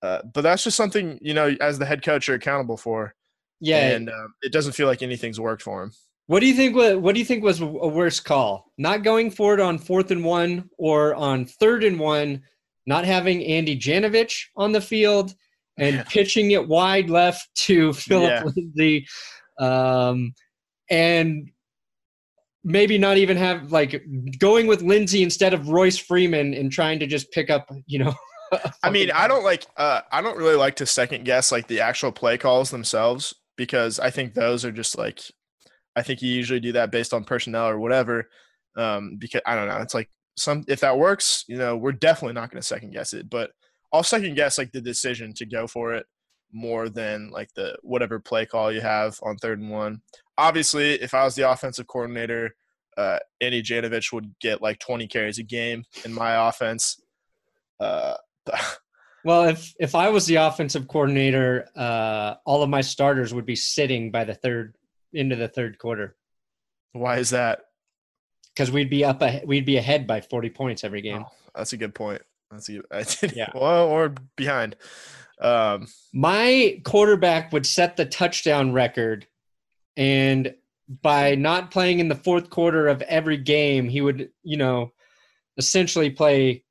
Uh, but that's just something you know as the head coach you're accountable for. Yeah, and uh, it doesn't feel like anything's worked for him. What do you think? What What do you think was a worse call? Not going for it on fourth and one, or on third and one, not having Andy Janovich on the field and yeah. pitching it wide left to [LAUGHS] Philip yeah. Lindsay, um, and maybe not even have like going with Lindsay instead of Royce Freeman and trying to just pick up, you know. [LAUGHS] I mean, I don't like. Uh, I don't really like to second guess like the actual play calls themselves because I think those are just like. I think you usually do that based on personnel or whatever. Um, because I don't know. It's like some if that works, you know, we're definitely not going to second guess it. But I'll second guess like the decision to go for it more than like the whatever play call you have on third and one. Obviously, if I was the offensive coordinator, uh, Andy Janovich would get like 20 carries a game in my offense. Uh, [LAUGHS] well, if if I was the offensive coordinator, uh, all of my starters would be sitting by the third into the third quarter. Why is that? Because we'd be up, a, we'd be ahead by 40 points every game. Oh, that's a good point. That's a, I did, yeah. [LAUGHS] Well, or behind. Um, my quarterback would set the touchdown record, and by not playing in the fourth quarter of every game, he would, you know, essentially play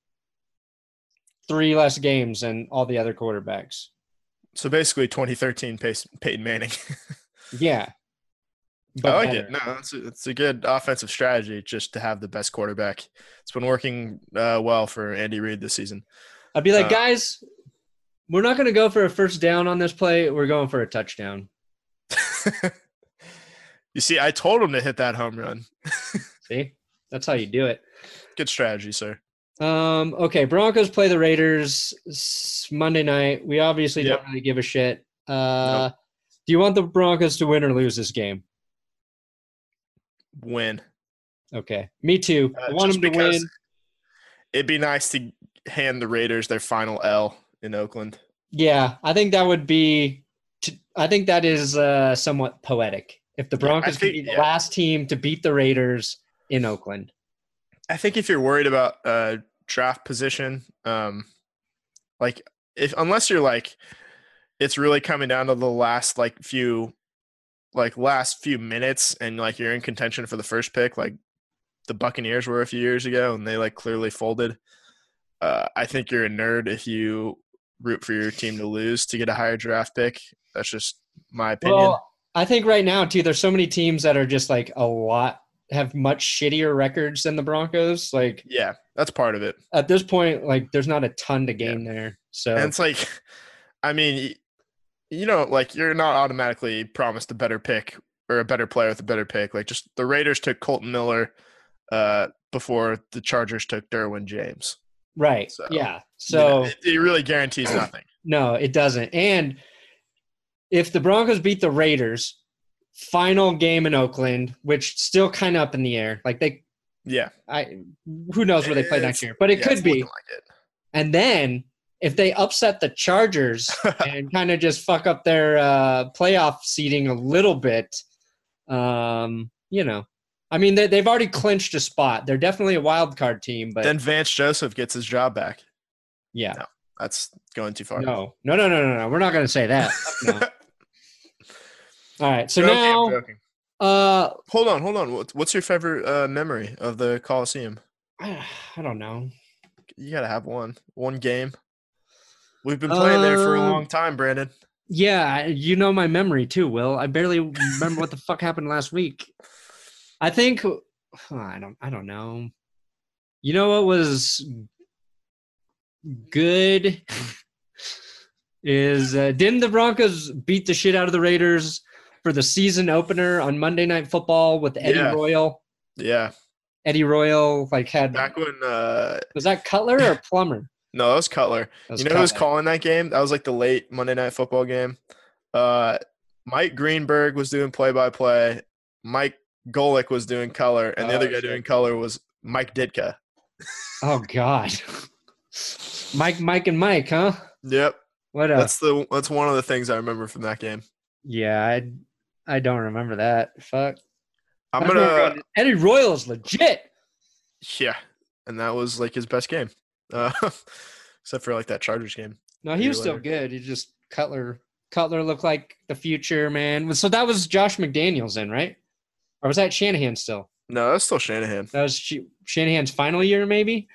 three less games than all the other quarterbacks. So basically, 2013 Peyton Manning. [LAUGHS] yeah. But I like better. it. No, it's a, it's a good offensive strategy just to have the best quarterback. It's been working uh, well for Andy Reid this season. I'd be like, uh, guys, we're not going to go for a first down on this play. We're going for a touchdown. [LAUGHS] you see, I told him to hit that home run. [LAUGHS] see, that's how you do it. Good strategy, sir. Um, okay, Broncos play the Raiders Monday night. We obviously yep. don't really give a shit. Uh, nope. Do you want the Broncos to win or lose this game? Win. Okay, me too. Uh, I want them to win. It'd be nice to hand the Raiders their final L in Oakland. Yeah, I think that would be. I think that is uh, somewhat poetic. If the Broncos yeah, think, could be the yeah. last team to beat the Raiders in Oakland. I think if you're worried about uh, draft position, um, like if unless you're like, it's really coming down to the last like few, like last few minutes, and like you're in contention for the first pick, like the Buccaneers were a few years ago, and they like clearly folded. Uh, I think you're a nerd if you root for your team to lose to get a higher draft pick. That's just my opinion. Well, I think right now too, there's so many teams that are just like a lot have much shittier records than the Broncos. Like, yeah, that's part of it. At this point, like, there's not a ton to gain yeah. there. So and it's like, I mean, you know, like you're not automatically promised a better pick or a better player with a better pick. Like, just the Raiders took Colton Miller uh, before the Chargers took Derwin James. Right. So, yeah. So you know, it, it really guarantees nothing. No, it doesn't. And if the Broncos beat the Raiders, final game in Oakland, which still kind of up in the air. Like they, yeah, I who knows where they play next year, but it yeah, could be. Like it. And then if they upset the Chargers [LAUGHS] and kind of just fuck up their uh, playoff seating a little bit, um, you know, I mean they, they've already clinched a spot. They're definitely a wild card team, but then Vance Joseph gets his job back. Yeah, no, that's going too far. No, no, no, no, no, no. We're not going to say that. [LAUGHS] No. All right. So joking, now, uh, hold on, hold on. What's your favorite uh, memory of the Coliseum? I, [SIGHS] I don't know. You gotta have one. One game. We've been playing uh, there for a uh, long time, Brandon. Yeah, you know my memory too, Will. I barely remember what the fuck happened last week. I think [SIGHS] I don't. I don't know. You know what was good [LAUGHS] is uh, didn't the Broncos beat the shit out of the Raiders for the season opener on Monday Night Football with Eddie yeah. Royal. Yeah. Eddie Royal like had back when uh was that Cutler or Plummer? [LAUGHS] No, that was Cutler. That was you know Cutler. who was calling that game? That was like the late Monday Night Football game. Uh, Mike Greenberg was doing play by play. Mike Golic was doing color, and the oh, other guy shit. doing color was Mike Ditka. [LAUGHS] oh God. Mike, Mike, and Mike, huh? Yep. What a That's the that's one of the things I remember from that game. yeah. I I don't remember that. Fuck. I'm gonna going, Eddie Royal is legit. yeah, and that was like his best game, uh, [LAUGHS] except for like that Chargers game. No, he was still good. He just Cutler. Cutler looked like the future man. So that was Josh McDaniels then, right? Or was that Shanahan still? No, that's still Shanahan. That was Sh- Shanahan's final year, maybe.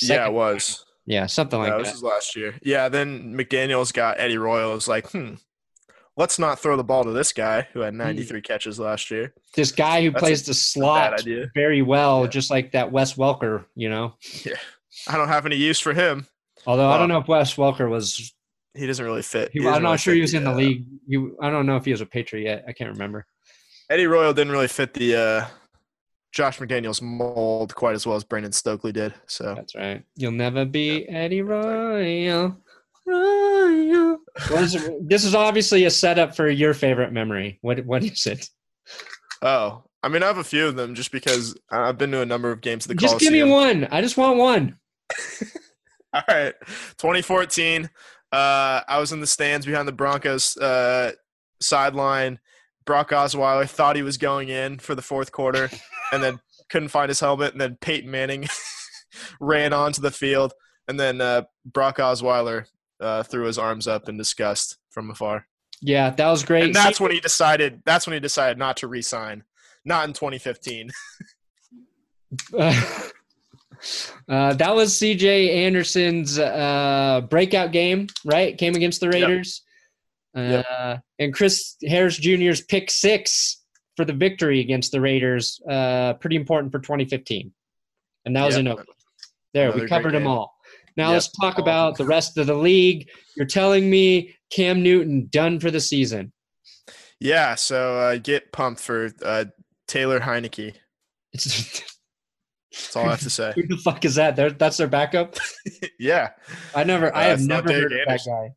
yeah, it was. Yeah, something like that that. was his last year. Yeah, then McDaniels got Eddie Royal. It was like, hmm, let's not throw the ball to this guy who had 93 catches last year. this guy who That's plays a the slot very well, Yeah. just like that Wes Welker, you know. Yeah. I don't have any use for him. Although I don't know if Wes Welker was. He doesn't really fit. He, I'm not really sure he was in the uh, league. He, I don't know if he was a Patriot yet. I can't remember. Eddie Royal didn't really fit the uh, Josh McDaniels mold quite as well as Brandon Stokley did. So That's right. You'll never be Eddie Royal. Royal. What is it? This is obviously a setup for your favorite memory. What What is it? Oh, I mean, I have a few of them just because I've been to a number of games at the Just give me one. I just want one. [LAUGHS] All right, 2014. Uh, I was in the stands behind the Broncos uh, sideline. Brock Osweiler thought he was going in for the fourth quarter, [LAUGHS] and then couldn't find his helmet. And then Peyton Manning [LAUGHS] ran onto the field, and then uh, Brock Osweiler uh, threw his arms up in disgust from afar. Yeah, that was great. And that's when he decided. That's when he decided not to resign. Not in 2015. uh, [LAUGHS] [LAUGHS] uh, that was CJ Anderson's uh, breakout game, right? Came against the Raiders. Uh, Yep. And Chris Harris Jr.'s pick six for the victory against the Raiders. Uh, pretty important for 2015. And that was Yep. in Oakland. There, Another we covered them all. Now Yep, let's talk about the rest of the league. You're telling me Cam Newton done for the season. Yeah, so uh, get pumped for uh, Taylor Heinicke. It's, That's all I have to say. [LAUGHS] who the fuck is that? They're, that's their backup? [LAUGHS] yeah, I never, I Uh, have never heard of that guy.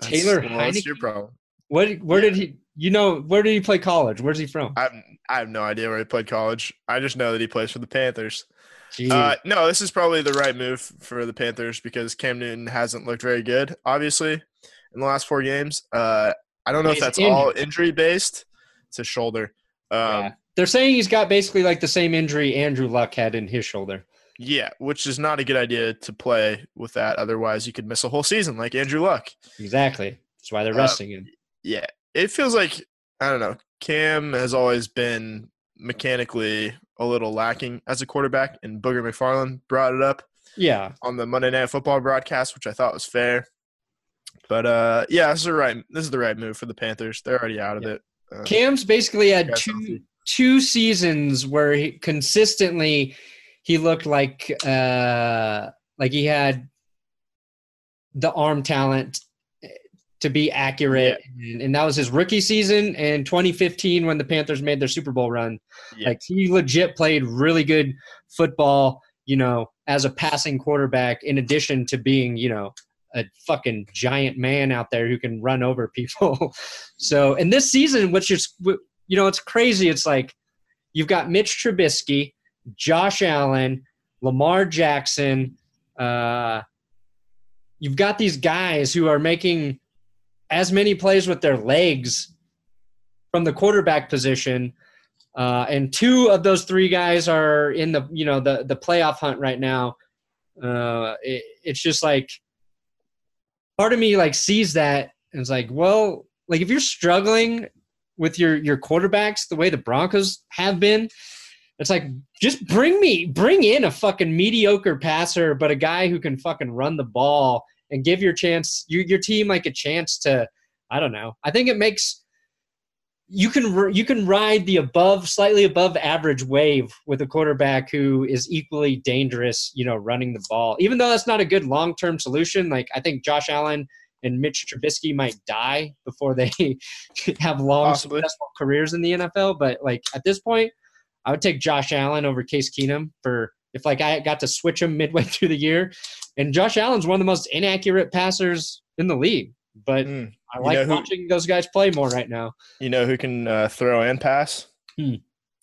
that's- Taylor well, that's your Heinicke? problem. What? Where Yeah. did he? You know, where did he play college? Where's he from? I have, I have no idea where he played college. I just know that he plays for the Panthers. Jeez. Uh, no, this is probably the right move for the Panthers because Cam Newton hasn't looked very good, obviously, in the last four games. Uh, I don't know He's if that's all injury based. It's his shoulder. Um, yeah. They're saying he's got basically like the same injury Andrew Luck had in his shoulder. Yeah, which is not a good idea to play with that. Otherwise, you could miss a whole season like Andrew Luck. Exactly. That's why they're Uh, resting him. Yeah, it feels like I don't know. Cam has always been mechanically a little lacking as a quarterback, and Booger McFarland brought it up Yeah. on the Monday Night Football broadcast, which I thought was fair. But uh, yeah, this is the right. This is the right move for the Panthers. They're already out of Yeah. it. Uh, Cam's basically had two healthy. two seasons where he consistently he looked like uh like he had the arm talent to be accurate. And, and that was his rookie season and 2015 when the Panthers made their Super Bowl run. Yeah. like he legit played really good football you know as a passing quarterback in addition to being you know a fucking giant man out there who can run over people. [LAUGHS] So and this season which is you know it's crazy. It's like you've got Mitch Trubisky Josh Allen Lamar Jackson uh you've got these guys who are making as many plays with their legs from the quarterback position uh, and two of those three guys are in the you know the the playoff hunt right now. Uh, it, it's just like part of me like sees that and it's like, well, like if you're struggling with your your quarterbacks the way the Broncos have been, it's like just bring me bring in a fucking mediocre passer, but a guy who can fucking run the ball and give your chance your your team like a chance to I don't know. I think it makes you can you can ride the above slightly above average wave with a quarterback who is equally dangerous, you know, running the ball. Even though that's not a good long-term solution, like I think Josh Allen and Mitch Trubisky might die before they [LAUGHS] have long Possibly. successful careers in the NFL, but like at this point, I would take Josh Allen over Case Keenum for if like I got to switch him midway [LAUGHS] through the year. And Josh Allen's one of the most inaccurate passers in the league, but Mm. I like who- watching those guys play more right now. You know who can uh, throw and pass? Hmm.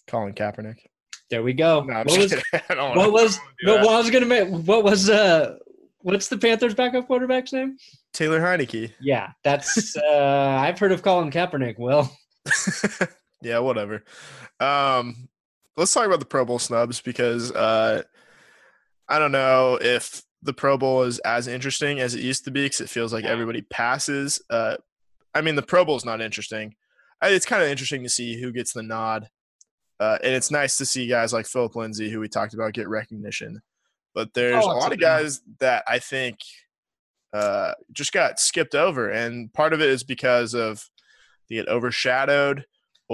Colin Kaepernick. There we go. No, I'm what just was kidding. [LAUGHS] I don't what was no, well, I was gonna make what was uh what's the Panthers' backup quarterback's name? Taylor Heinicke. Yeah, that's [LAUGHS] uh, I've heard of Colin Kaepernick. Will. yeah, whatever. Um, let's talk about the Pro Bowl snubs because uh, I don't know if the Pro Bowl is as interesting as it used to be because it feels like everybody passes. Uh, I mean, the Pro Bowl is not interesting. It's kind of interesting to see who gets the nod, uh, and it's nice to see guys like Philip Lindsay, who we talked about, get recognition. But there's oh, a lot of guys that I think uh, just got skipped over, and part of it is because of they get overshadowed,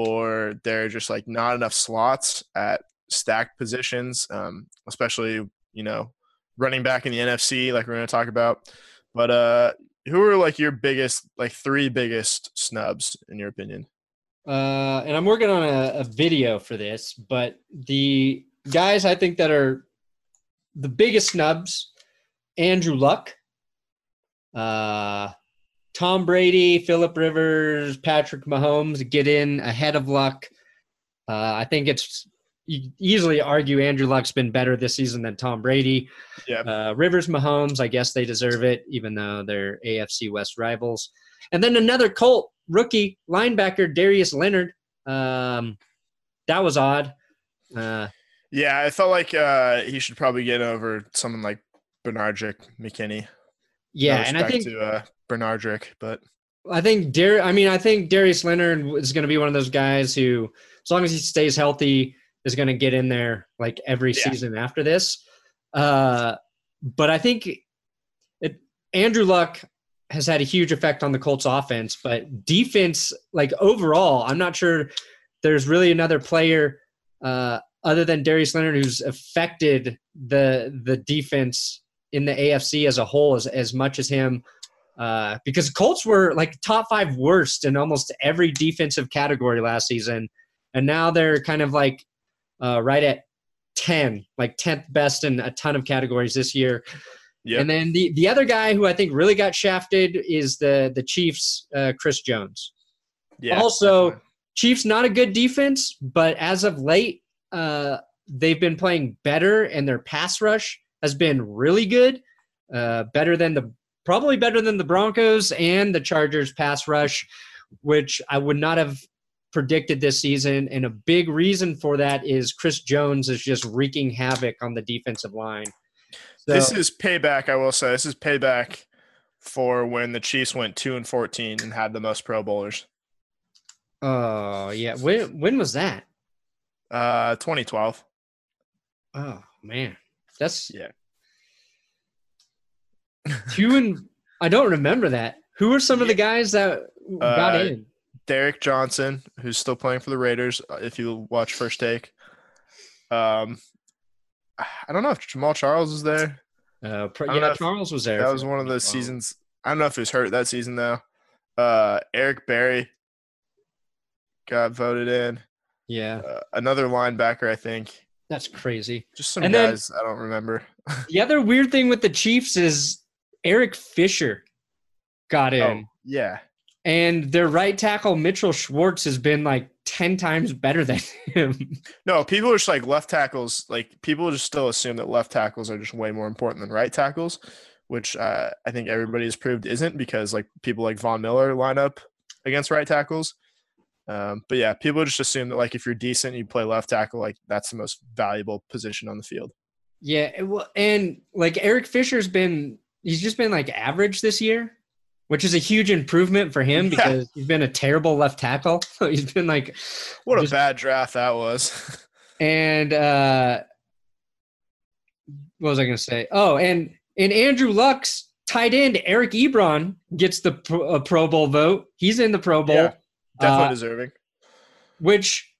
or they're just like not enough slots at stacked positions, um, especially you know running back in the NFC, like we're going to talk about. But uh, who are like your biggest, like three biggest snubs in your opinion? Uh, and I'm working on a, a video for this, but the guys I think that are the biggest snubs: Andrew Luck, uh, Tom Brady, Philip Rivers, Patrick Mahomes get in ahead of Luck. Uh, I think it's you easily argue Andrew Luck's been better this season than Tom Brady. Yeah. Uh, Rivers, Mahomes, I guess they deserve it, even though they're AFC West rivals. And then another Colt rookie linebacker, Darius Leonard. Um, that was odd. Uh, yeah, I felt like uh, he should probably get over someone like Benardrick McKinney. Yeah, and I think to Benardrick, but I think Dar. I mean, I think Darius Leonard is going to be one of those guys who, as long as he stays healthy, is going to get in there like every yeah. season after this. Uh, but I think it, Andrew Luck has had a huge effect on the Colts offense, but defense, like overall, I'm not sure there's really another player uh, other than Darius Leonard who's affected the the defense in the AFC as a whole as, as much as him. Uh, because Colts were like top five worst in almost every defensive category last season, and now they're kind of like uh, right at 10, like 10th best in a ton of categories this year. Yep. And then the, the other guy who I think really got shafted is the the Chiefs, uh, Chris Jones. Yeah. Also, Chiefs not a good defense, but as of late, uh, they've been playing better, and their pass rush has been really good. Uh, better than the probably better than the Broncos and the Chargers pass rush, which I would not have predicted this season. And a big reason for that is Chris Jones is just wreaking havoc on the defensive line. So, this is payback, I will say. This is payback for when the Chiefs went 2 and 14 and had the most Pro Bowlers. Oh, yeah. When when was that? Uh 2012. Oh, man. That's yeah. Two and I don't remember that. Who were some of the guys that got uh, in? Derrick Johnson, who's still playing for the Raiders. Uh, if you watch First Take, um, I don't know if Jamaal Charles was there. Uh, yeah, Charles was there. That was one of the seasons. I don't know if he was hurt that season though. Uh, Eric Berry got voted in. Yeah, uh, another linebacker, I think. That's crazy. Just some and guys then, I don't remember. [LAUGHS] the other weird thing with the Chiefs is Eric Fisher got in. Oh, yeah. And their right tackle, Mitchell Schwartz, has been like 10 times better than him. [LAUGHS] No, people are just like left tackles. Like people just still assume that left tackles are just way more important than right tackles, which uh, I think everybody has proved isn't because like people like Von Miller line up against right tackles. Um, but yeah, people just assume that like if you're decent, you play left tackle, like that's the most valuable position on the field. Yeah, and like Eric Fisher's been, he's just been like average this year which is a huge improvement for him because yeah. he's been a terrible left tackle. [LAUGHS] he's been like, what just, a bad draft that was. [LAUGHS] and uh, what was I going to say? Oh, and and Andrew Luck's tight end, Eric Ebron gets the pro, Pro Bowl vote. He's in the Pro Bowl. Yeah, definitely uh, deserving. Which,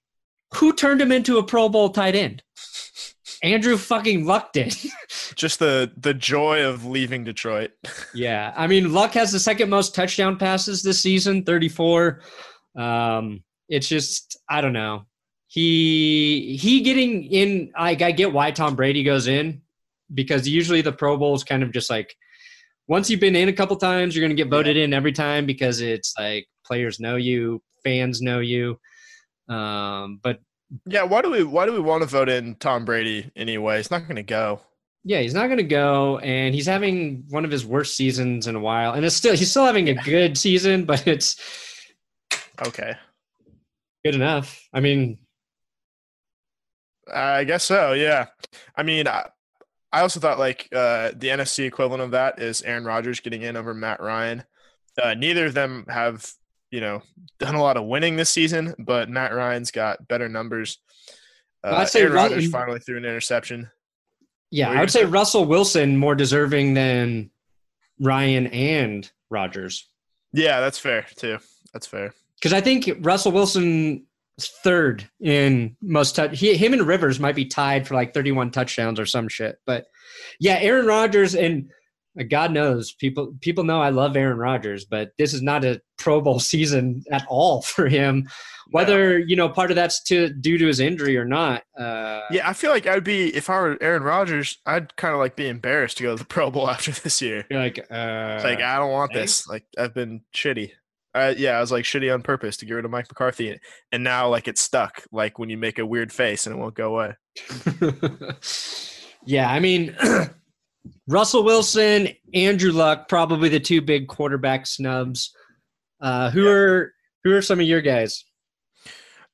who turned him into a Pro Bowl tight end? Andrew fucking Luck did. [LAUGHS] Just the the joy of leaving Detroit. [LAUGHS] yeah, I mean, Luck has the second most touchdown passes this season, 34. Um, it's just I don't know. He he getting in. I, I get why Tom Brady goes in because usually the Pro Bowl is kind of just like once you've been in a couple times, you're going to get voted yeah. in every time because it's like players know you, fans know you. Um, but yeah, why do we why do we want to vote in Tom Brady anyway? He's not going to go. Yeah, he's not going to go, and he's having one of his worst seasons in a while, and it's still he's still having a good season, but it's okay, good enough. I mean, I guess so. Yeah, I mean, I, I also thought like uh, the NFC equivalent of that is Aaron Rodgers getting in over Matt Ryan. Uh, neither of them have you know done a lot of winning this season, but Matt Ryan's got better numbers. Uh, I'd say Aaron Rodgers finally threw an interception. Yeah, I would say Russell Wilson more deserving than Ryan and Rodgers. Yeah, that's fair too. That's fair. Because I think Russell Wilson third in most touch. He, him and Rivers might be tied for like 31 touchdowns or some shit. But yeah, Aaron Rodgers and God knows people people know I love Aaron Rodgers, but this is not a Pro Bowl [LAUGHS] season at all for him. Whether you know part of that's to due to his injury or not. Uh, yeah, I feel like I'd be if I were Aaron Rodgers, I'd kind of like be embarrassed to go to the [LAUGHS] Pro Bowl after this year. like, uh, like I don't want thanks? this. Like I've been shitty. Uh, yeah, I was like shitty on purpose to get rid of Mike McCarthy, and now like it's stuck. Like when you make a weird face and it won't go away. [LAUGHS] yeah, I mean, [CLEARS THROAT] Russell Wilson, Andrew Luck, probably the two big quarterback snubs. Uh, who yeah. are who are some of your guys?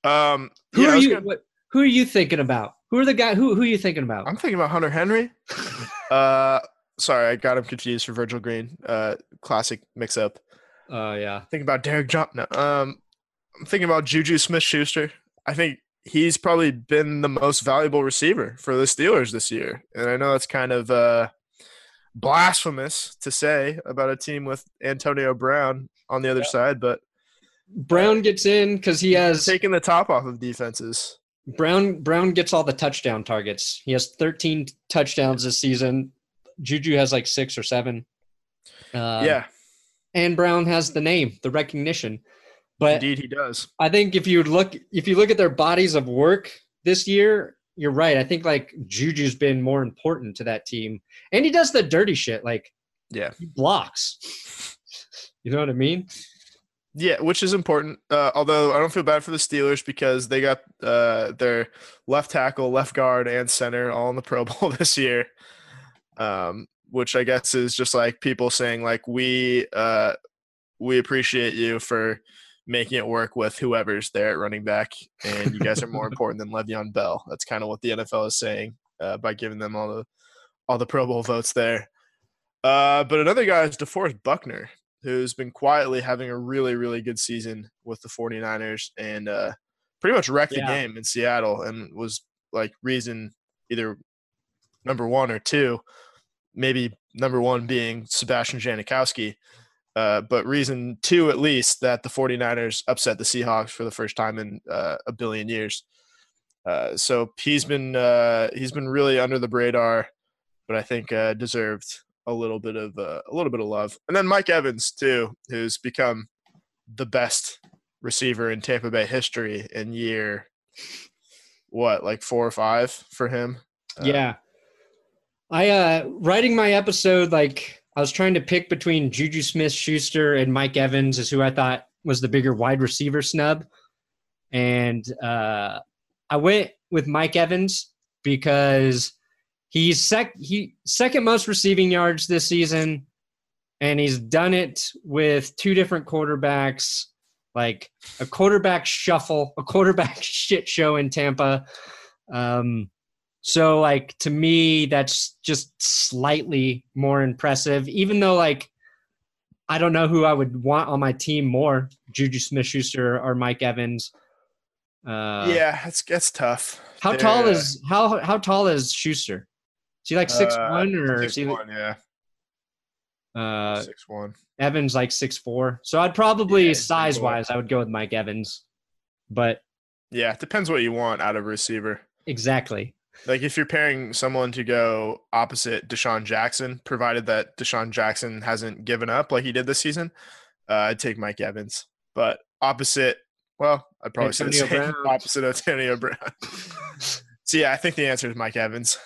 Um, who yeah, are you? Gonna... What, who are you thinking about? Who are the guy? Who who are you thinking about? I'm thinking about Hunter Henry. [LAUGHS] uh, sorry, I got him confused for Virgil Green. Uh, classic mix up. Oh uh, yeah. Think about Derrick Johnson. No, um, I'm thinking about Juju Smith-Schuster. I think he's probably been the most valuable receiver for the Steelers this year, and I know it's kind of uh, blasphemous to say about a team with Antonio Brown on the other yeah. side, but Brown gets in because he has taken the top off of defenses. Brown Brown gets all the touchdown targets. He has 13 touchdowns this season. Juju has like six or seven. Uh, yeah, and Brown has the name, the recognition. But indeed, he does. I think if you look if you look at their bodies of work this year, you're right. I think like Juju's been more important to that team, and he does the dirty shit. Like, yeah, he blocks. you know what I mean? Yeah, which is important. Uh, although I don't feel bad for the Steelers because they got uh, their left tackle, left guard, and center all in the Pro [LAUGHS] Bowl this year. Um, which I guess is just like people saying like we uh, we appreciate you for making it work with whoever's there at running back, and you guys are more [LAUGHS] important than Le'Veon Bell. That's kind of what the NFL is saying uh, by giving them all the all the Pro Bowl votes there. Uh, but another guy is DeForest Buckner, who's been quietly having a really, really good season with the 49ers and uh, pretty much wrecked yeah. the game in Seattle and was like reason either number one or two maybe number one being Sebastian Janikowski. Uh, but reason two, at least, that the 49ers upset the Seahawks for the first time in uh, a billion years. Uh, so he's been uh, he's been really under the radar, but I think uh, deserved a little bit of uh, a little bit of love. And then Mike Evans too, who's become the best receiver in Tampa Bay history in year what like four or five for him. Yeah, I uh writing my episode like I was trying to pick between Juju Smith Schuster and Mike Evans as who I thought was the bigger wide receiver snub. And uh I went with Mike Evans because he's sec he second most receiving yards this season and he's done it with two different quarterbacks like a quarterback shuffle a quarterback [LAUGHS] shit show in tampa um, so like to me, that's just slightly more impressive, even though like I don't know who I would want on my team more, Juju Smith Schuster or Mike Evans. Uh, yeah, it's it's tough. How They're, tall is how how tall is Schuster? Is he like six uh, one or six is he one? Yeah. Uh, six one. Evans like six four. So I'd probably yeah, size wise, I would go with Mike Evans, but yeah, it depends what you want out of a receiver. Exactly. Like if you're pairing someone to go opposite DeSean Jackson, provided that DeSean Jackson hasn't given up like he did this season, uh, I'd take Mike Evans. But opposite, well, I'd probably Antonio say. Brown. Opposite Antonio Brown. [LAUGHS] so yeah, I think the answer is Mike Evans.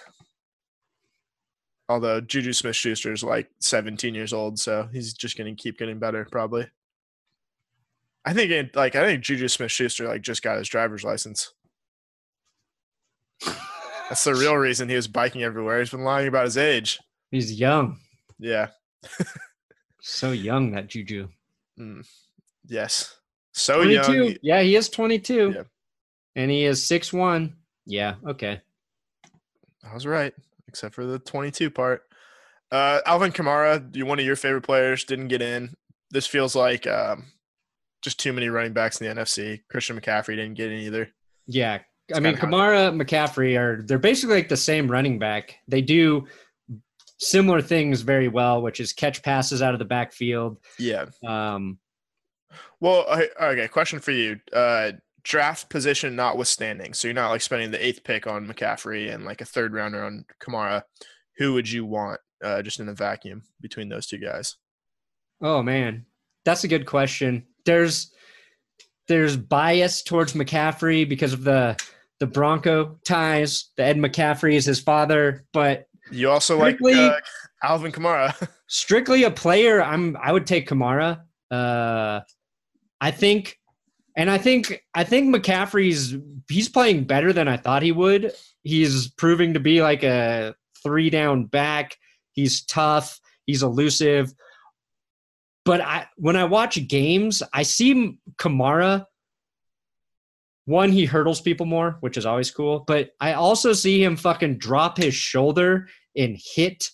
Although Juju Smith Schuster is like 17 years old, so he's just going to keep getting better, probably. I think it, like I think Juju Smith Schuster like just got his driver's license. That's the real reason he was biking everywhere. He's been lying about his age. He's young. Yeah. so young that Juju. Mm. Yes. So 22. young. Yeah, he is 22. Yeah. And he is six one. Yeah, okay. I was right, except for the 22 part. Uh, Alvin Kamara, one of your favorite players, didn't get in. This feels like um, just too many running backs in the NFC. Christian McCaffrey didn't get in either. Yeah. It's I mean, Kamara, McCaffrey are they're basically like the same running back. They do similar things very well, which is catch passes out of the backfield. Yeah. Um, well, okay. Question for you: uh, draft position notwithstanding, so you're not like spending the eighth pick on McCaffrey and like a third rounder on Kamara. Who would you want uh, just in a vacuum between those two guys? Oh man, that's a good question. There's there's bias towards McCaffrey because of the the Bronco ties. The Ed McCaffrey is his father, but you also strictly, like uh, Alvin Kamara. [LAUGHS] strictly a player, I'm I would take Kamara. Uh, I think, and I think I think McCaffrey's he's playing better than I thought he would. He's proving to be like a three down back. He's tough. He's elusive. But I when I watch games, I see Kamara. One, he hurdles people more, which is always cool. But I also see him fucking drop his shoulder and hit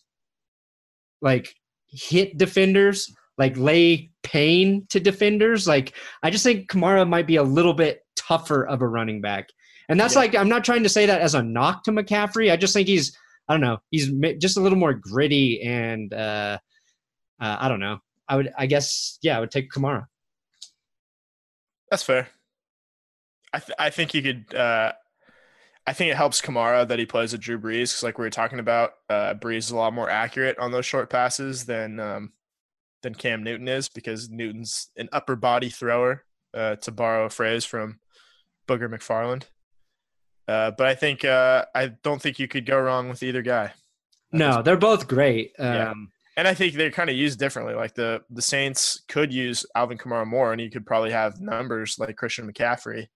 like hit defenders, like lay pain to defenders. Like I just think Kamara might be a little bit tougher of a running back. And that's yeah. like I'm not trying to say that as a knock to McCaffrey. I just think he's I don't know, he's just a little more gritty and uh, uh I don't know. I would I guess yeah, I would take Kamara. That's fair. I th- I think you could uh I think it helps Kamara that he plays with Drew Brees because, like we were talking about, uh, Brees is a lot more accurate on those short passes than um, than Cam Newton is because Newton's an upper body thrower, uh, to borrow a phrase from Booger McFarland. Uh, but I think uh, I don't think you could go wrong with either guy. No, they're both great. Um, yeah. And I think they're kind of used differently. Like the the Saints could use Alvin Kamara more, and you could probably have numbers like Christian McCaffrey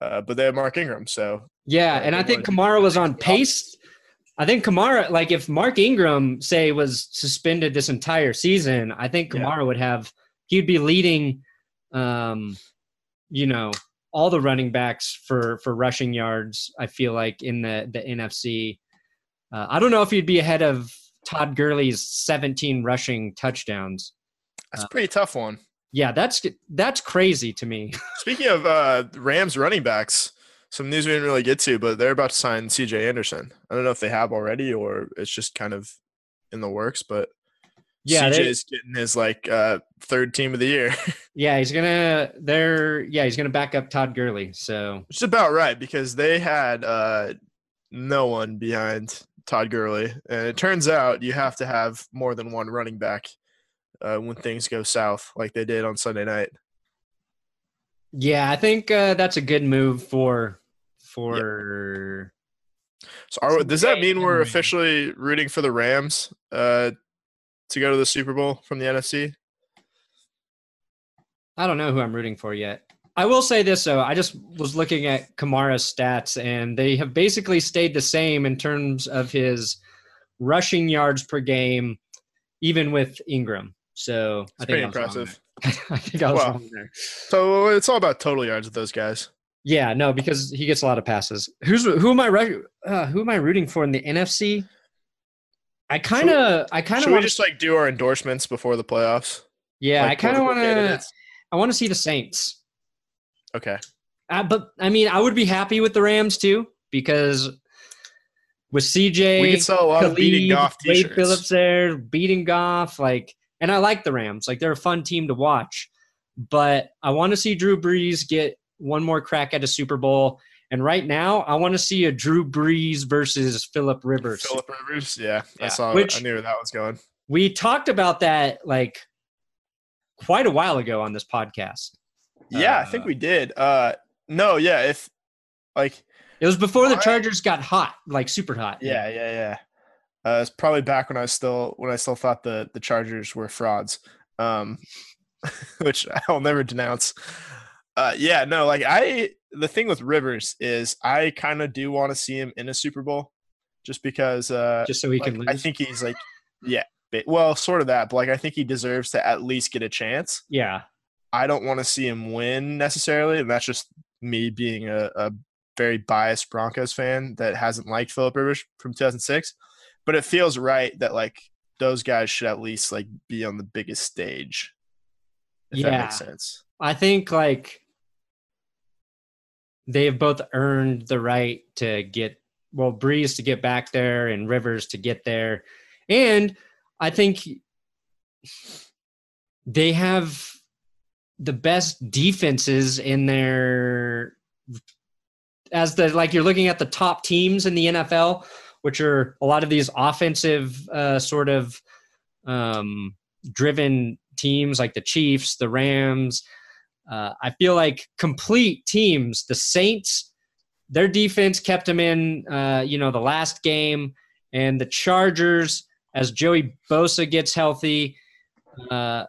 uh, but they have Mark Ingram. So yeah, uh, and I think Kamara was on pace. I think Kamara, like if Mark Ingram say was suspended this entire season, I think Kamara yeah. would have he'd be leading, um, you know, all the running backs for for rushing yards. I feel like in the the NFC. Uh, I don't know if he'd be ahead of Todd Gurley's 17 rushing touchdowns. That's a pretty tough one yeah, that's that's crazy to me. [LAUGHS] Speaking of uh, Rams running backs, some news we didn't really get to, but they're about to sign C.J. Anderson. I don't know if they have already or it's just kind of in the works, but yeah, CJ is getting his like uh, third team of the year. [LAUGHS] yeah, he's gonna. They're yeah, he's gonna back up Todd Gurley. So it's about right because they had uh, no one behind Todd Gurley, and it turns out you have to have more than one running back uh, when things go south, like they did on Sunday night. Yeah, I think uh, that's a good move for for. Yep. So, are, does that mean we're officially rooting for the Rams uh, to go to the Super Bowl from the NFC? I don't know who I'm rooting for yet. I will say this though, I just was looking at Kamara's stats, and they have basically stayed the same in terms of his rushing yards per game, even with Ingram. So it's I think pretty impressive. [LAUGHS] I think I was well, wrong there. So it's all about total yards with those guys. Yeah, no, because he gets a lot of passes. Who's who am I uh, who am I rooting for in the NFC? I kind of, I kind of. Should we just like do our endorsements before the playoffs? Yeah, like, I kind of want to. I want to see the Saints. Okay. Uh, but I mean, I would be happy with the Rams too because with CJ, we could sell a lot Khalid, of beating Goff t-shirts. Wade Phillips there, beating Goff, like and I like the Rams. Like they're a fun team to watch. But I want to see Drew Brees get one more crack at a Super Bowl. And right now, I want to see a Drew Brees versus Philip Rivers. Philip Rivers, yeah, yeah. I saw. Which, I knew where that was going. We talked about that like quite a while ago on this podcast. Yeah, uh, I think we did. Uh No, yeah, if like it was before the Chargers got hot, like super hot. Yeah, yeah, yeah. Uh, it's probably back when I was still when I still thought the the Chargers were frauds, um, [LAUGHS] which I'll never denounce. Uh, yeah, no, like I, the thing with Rivers is I kind of do want to see him in a Super Bowl, just because. Uh, just so he like, can lose. I think he's like, yeah, well, sort of that, but like I think he deserves to at least get a chance. Yeah. I don't want to see him win necessarily, and that's just me being a, a very biased Broncos fan that hasn't liked Philip Rivers from 2006. But it feels right that like those guys should at least like be on the biggest stage. If Yeah. that makes sense. I think like they have both earned the right to get well Brees to get back there and Rivers to get there. And I think they have the best defenses in their as the like you're looking at the top teams in the NFL, which are a lot of these offensive uh, sort of um, driven teams like the Chiefs, the Rams. Uh, I feel like complete teams, the Saints, their defense kept them in, uh, you know, the last game, and the Chargers, as Joey Bosa gets healthy, uh,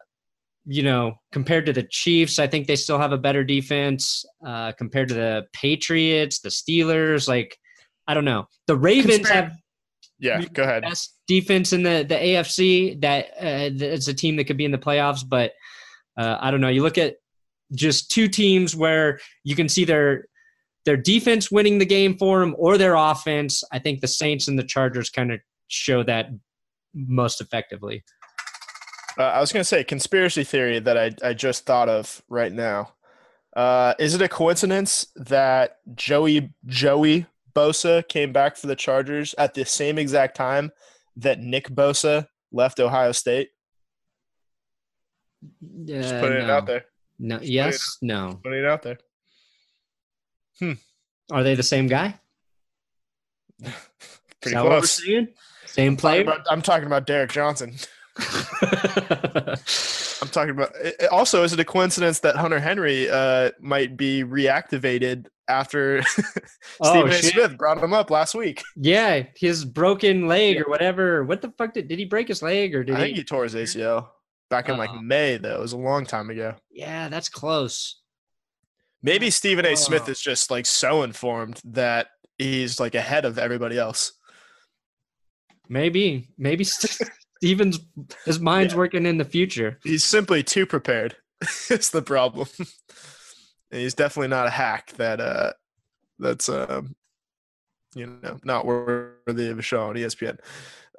you know, compared to the Chiefs, I think they still have a better defense uh, compared to the Patriots, the Steelers. Like, I don't know. The Ravens Conspira- have Yeah, go ahead. best defense in the the AFC. That uh, it's a team that could be in the playoffs, but uh, I don't know. You look at just two teams where you can see their their defense winning the game for them or their offense. I think the Saints and the Chargers kind of show that most effectively. Uh, I was going to say conspiracy theory that I, I just thought of right now. Uh, is it a coincidence that Joey Joey Bosa came back for the Chargers at the same exact time that Nick Bosa left Ohio State? Just Uh, putting it out there. No. Yes. No. Putting it out there. Hmm. Are they the same guy? [LAUGHS] Pretty Is that what we're close. Same Talking player. about- I'm talking about Derrick Johnson. [LAUGHS] I'm talking about. Also, is it a coincidence that Hunter Henry uh, might be reactivated after [LAUGHS] Oh, Stephen A. shit. Smith brought him up last week? Yeah, his broken leg or whatever. What the fuck did did he break his leg or did I he? think he tore his ACL back in like Uh-oh. May, though. It was a long time ago. Yeah, that's close. Maybe Stephen A. Smith Oh. is just like so informed that he's like ahead of everybody else. Maybe, maybe [LAUGHS] Stephen's his mind's Yeah. working in the future. He's simply too prepared. [LAUGHS] it's the problem. And he's definitely not a hack that uh that's um you know not worthy of a show on ESPN.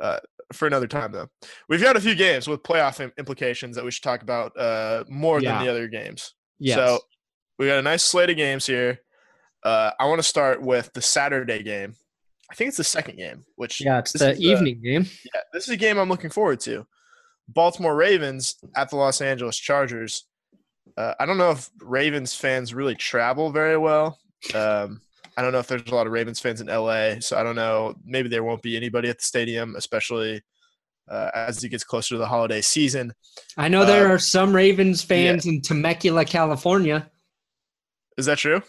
Uh, for another time though, we've got a few games with playoff implications that we should talk about uh more Yeah. than the other games. Yes. So we got a nice slate of games here. Uh, I want to start with the Saturday game. I think it's the second game, which yeah, it's the uh, evening game. yeah, this is a game I'm looking forward to. Baltimore Ravens at the Los Angeles Chargers. Uh, I don't know if Ravens fans really travel very well. Um, I don't know if there's a lot of Ravens fans in LA, so I don't know. Maybe there won't be anybody at the stadium, especially uh, as it gets closer to the holiday season. I know there uh, are some Ravens fans in Temecula, California. Is that true?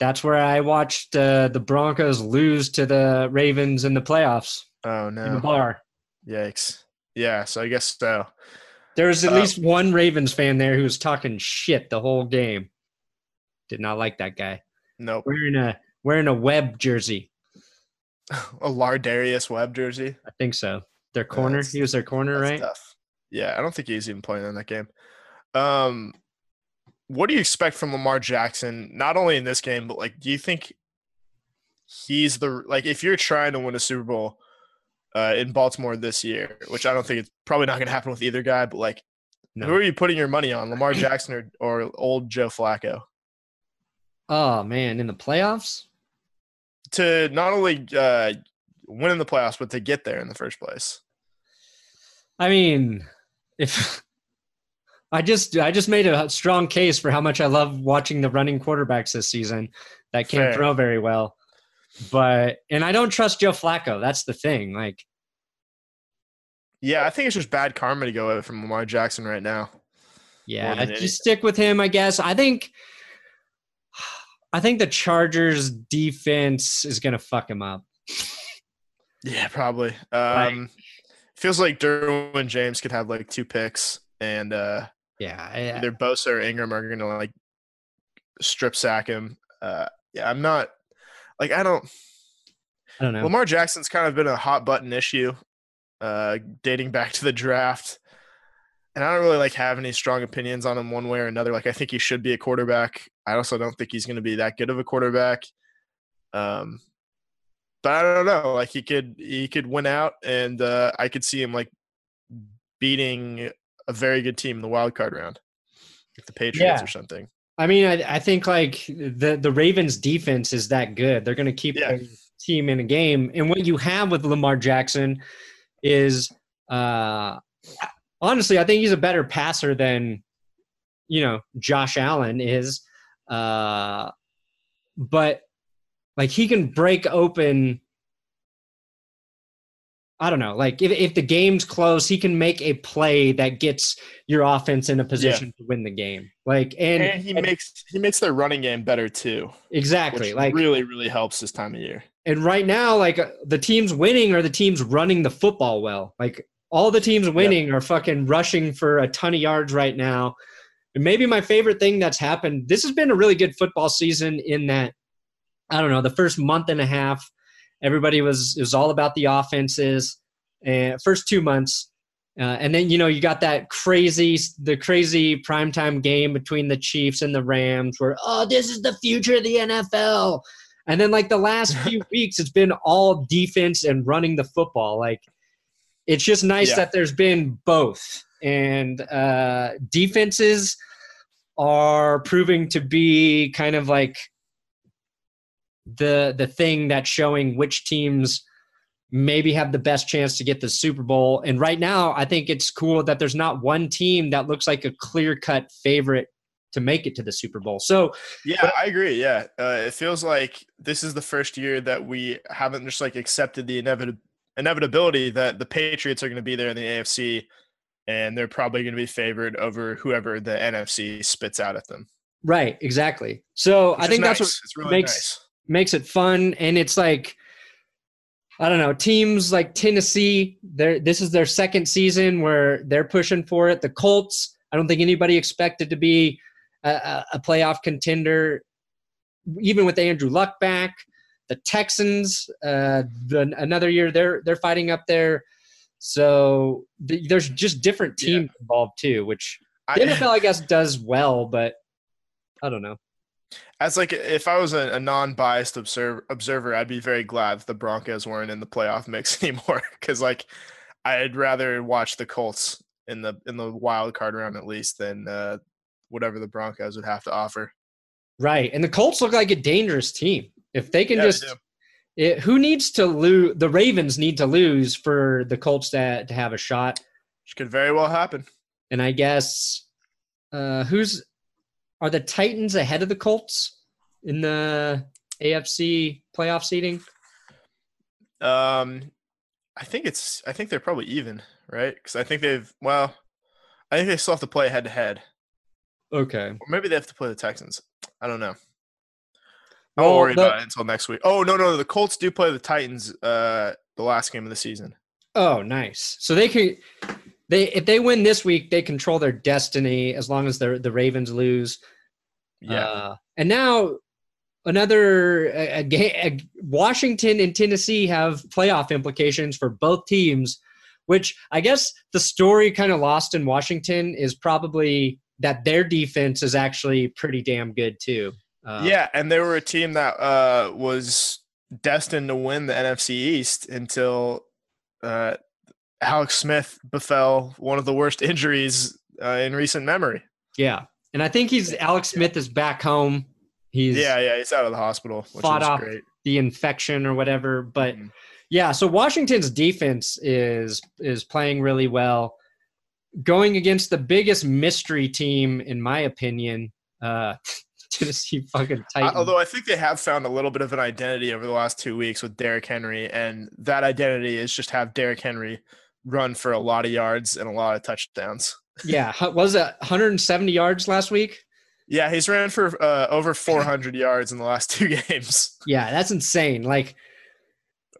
That's where I watched uh, the Broncos lose to the Ravens in the playoffs Oh no! in the bar. Yikes! Yeah, so I guess so. There was at Uh, least one Ravens fan there who was talking shit the whole game. Did not like that guy. Nope. Wearing a wearing a Webb jersey. [LAUGHS] A Lardarius Webb jersey. I think so. Their corner. he was their corner, right? tough. Yeah, I don't think he's even playing in that game. Um, what do you expect from Lamar Jackson? Not only in this game, but like, do you think he's the like if you're trying to win a Super Bowl uh, in Baltimore this year, which I don't think it's probably not going to happen with either guy, but like, No. who are you putting your money on, Lamar Jackson or or old Joe Flacco? Oh man, in the playoffs? To not only uh, win in the playoffs, but to get there in the first place. I mean, if [LAUGHS] I just I just made a strong case for how much I love watching the running quarterbacks this season that can't Fair. throw very well. But and I don't trust Joe Flacco. That's the thing. Like Yeah, I think it's just bad karma to go with from Lamar Jackson right now. Yeah, just anything. stick with him, I guess. I think I think the Chargers defense is gonna fuck him up. Yeah, probably. Um, feels like Derwin James could have like two picks, and uh, Yeah, I- either Bosa or Ingram are gonna like strip sack him. Uh, yeah, I'm not like I don't. I don't know. Lamar Jackson's kind of been a hot button issue, uh, dating back to the draft, and I don't really like have any strong opinions on him one way or another. Like I think he should be a quarterback. I also don't think he's going to be that good of a quarterback. Um, but I don't know. Like he could he could win out, and uh, I could see him like beating a very good team in the wild card round, like the Patriots Yeah. or something. I mean, I, I think like the the Ravens defense is that good. They're going to keep Yeah. their team in a game. And what you have with Lamar Jackson is, uh, honestly, I think he's a better passer than, you know, Josh Allen is. Uh, but like he can break open. I don't know. Like if, if the game's close, he can make a play that gets your offense in a position to win the game. Like and, And, he makes he makes their running game better too, exactly like really really helps this time of year. and right now like uh, the teams winning are the teams running the football well like all the teams winning are fucking rushing for a ton of yards right now and maybe my favorite thing that's happened this has been a really good football season in that i don't know the first month and a half everybody was it was all about the offenses and first two months uh, and then you know you got that crazy the crazy primetime game between the chiefs and the rams where oh this is the future of the nfl and then like the last [LAUGHS] few weeks, it's been all defense and running the football. Like it's just nice Yeah. that there's been both. And uh, defenses are proving to be kind of like the the thing that's showing which teams maybe have the best chance to get the Super Bowl. And right now, I think it's cool that there's not one team that looks like a clear cut favorite to make it to the Super Bowl. So Yeah, I agree. Yeah, uh, it feels like this is the first year that we haven't just like accepted the inevit- inevitability that the Patriots are going to be there in the AFC, and they're probably going to be favored over whoever the NFC spits out at them. Right, exactly. So I which is think that's what really makes nice. Makes it fun, and it's like I don't know teams like Tennessee. They're this is their second season where they're pushing for it. The Colts. I don't think anybody expected to be a, a, playoff contender, even with Andrew Luck back. The Texans, uh, the, another year they're they're fighting up there. So th- there's just different Yeah. teams involved too, which I- the NFL I guess does well, but I don't know. As like if I was a, a non-biased observer, observer, I'd be very glad the Broncos weren't in the playoff mix [LAUGHS] anymore because like I'd rather watch the Colts in the in the wild card round at least than uh, whatever the Broncos would have to offer. Right. And the Colts look like a dangerous team. If they can Yeah, just do. it, who needs to lose the Ravens need to lose for the Colts to, to have a shot. Which could very well happen. And I guess uh who's are the Titans ahead of the Colts in the AFC playoff seeding? Um, I think it's I think they're probably even, right? Because I think they've well, I think they still have to play head to head, Okay. or maybe they have to play the Texans. I don't know. I won't Well, worry the- about it until next week. Oh no, no, the Colts do play the Titans uh the last game of the season. Oh, nice. So they can they if they win this week, they control their destiny as long as the the Ravens lose. Yeah. Uh, and now another a, a, a, Washington and Tennessee have playoff implications for both teams, which I guess the story kind of lost in Washington is probably that their defense is actually pretty damn good too. Uh, yeah, and they were a team that uh was destined to win the NFC East until uh Alex Smith befell one of the worst [LAUGHS] injuries uh, in recent memory. yeah. And I think he's Alex Smith is back home. He's yeah, yeah, he's out of the hospital, which fought is off great. the infection or whatever. But Mhm. yeah, so Washington's defense is is playing really well, going against the biggest mystery team in my opinion, uh, [LAUGHS] Tennessee fucking Titans. although I think they have found a little bit of an identity over the last two weeks with Derrick Henry, and that identity is just have Derrick Henry run for a lot of yards and a lot of touchdowns. [LAUGHS] yeah, was it 170 yards last week? Yeah, he's ran for uh, over 400 yards in the last two [LAUGHS] games. Yeah, that's insane. Like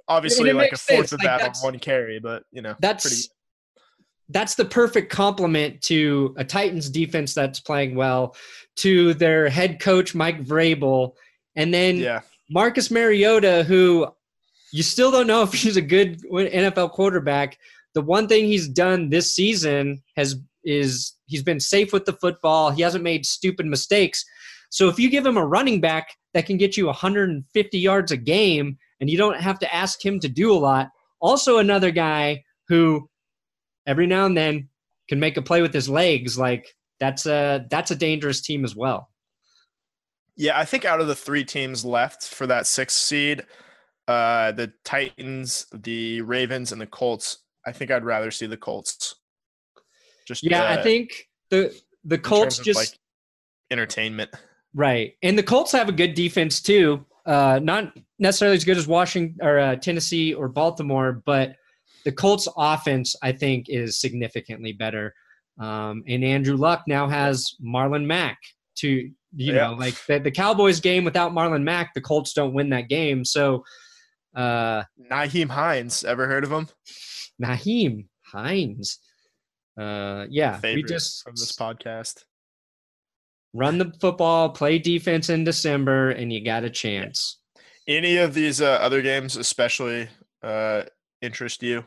Obviously, like a fourth sense, of like, that on one carry, but you know, that's pretty that's that's the perfect complement to a Titans defense that's playing well, to their head coach Mike Vrabel, and then Yeah. Marcus Mariota, who you still don't know if he's a good NFL quarterback. The one thing he's done this season has is he's been safe with the football. He hasn't made stupid mistakes. So if you give him a running back that can get you 150 yards a game and you don't have to ask him to do a lot, also another guy who every now and then can make a play with his legs, like that's a that's a dangerous team as well. Yeah, I think out of the three teams left for that sixth seed, uh, the Titans, the Ravens, and the Colts. I think I'd rather see the Colts. Just Yeah, uh, I think the the Colts just like entertainment. Right. And the Colts have a good defense too. Uh, not necessarily as good as Washington or uh, Tennessee or Baltimore, but the Colts offense, I think, is significantly better. Um, and Andrew Luck now has Marlon Mack to, you Yeah. know, like the, the Cowboys game without Marlon Mack, the Colts don't win that game. So, uh, Nyheim Hines, ever heard of him? Nyheim Hines. Uh, yeah, we Favorite just from this podcast. run the football, play defense in December, and you got a chance. Any of these uh, other games, especially, uh, interest you?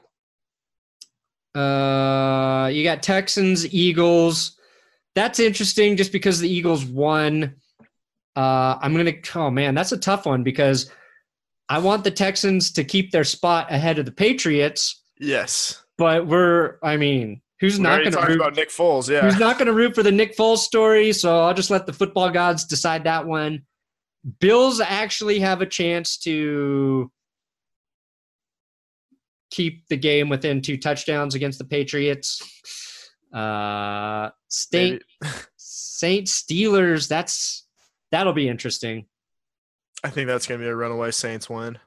Uh, you got Texans, Eagles. That's interesting just because the Eagles won. Uh, I'm gonna. Oh man, that's a tough one because I want the Texans to keep their spot ahead of the Patriots, Yes. but we're. I mean, who's We not gonna talked root? about Nick Foles. Yeah. Who's not gonna root for the Nick Foles story? So I'll just let the football gods decide that one. Bills actually have a chance to keep the game within two touchdowns against the Patriots. Uh, Saint [LAUGHS] Saint Steelers. That's that'll be interesting. I think that's gonna be a runaway Saints win.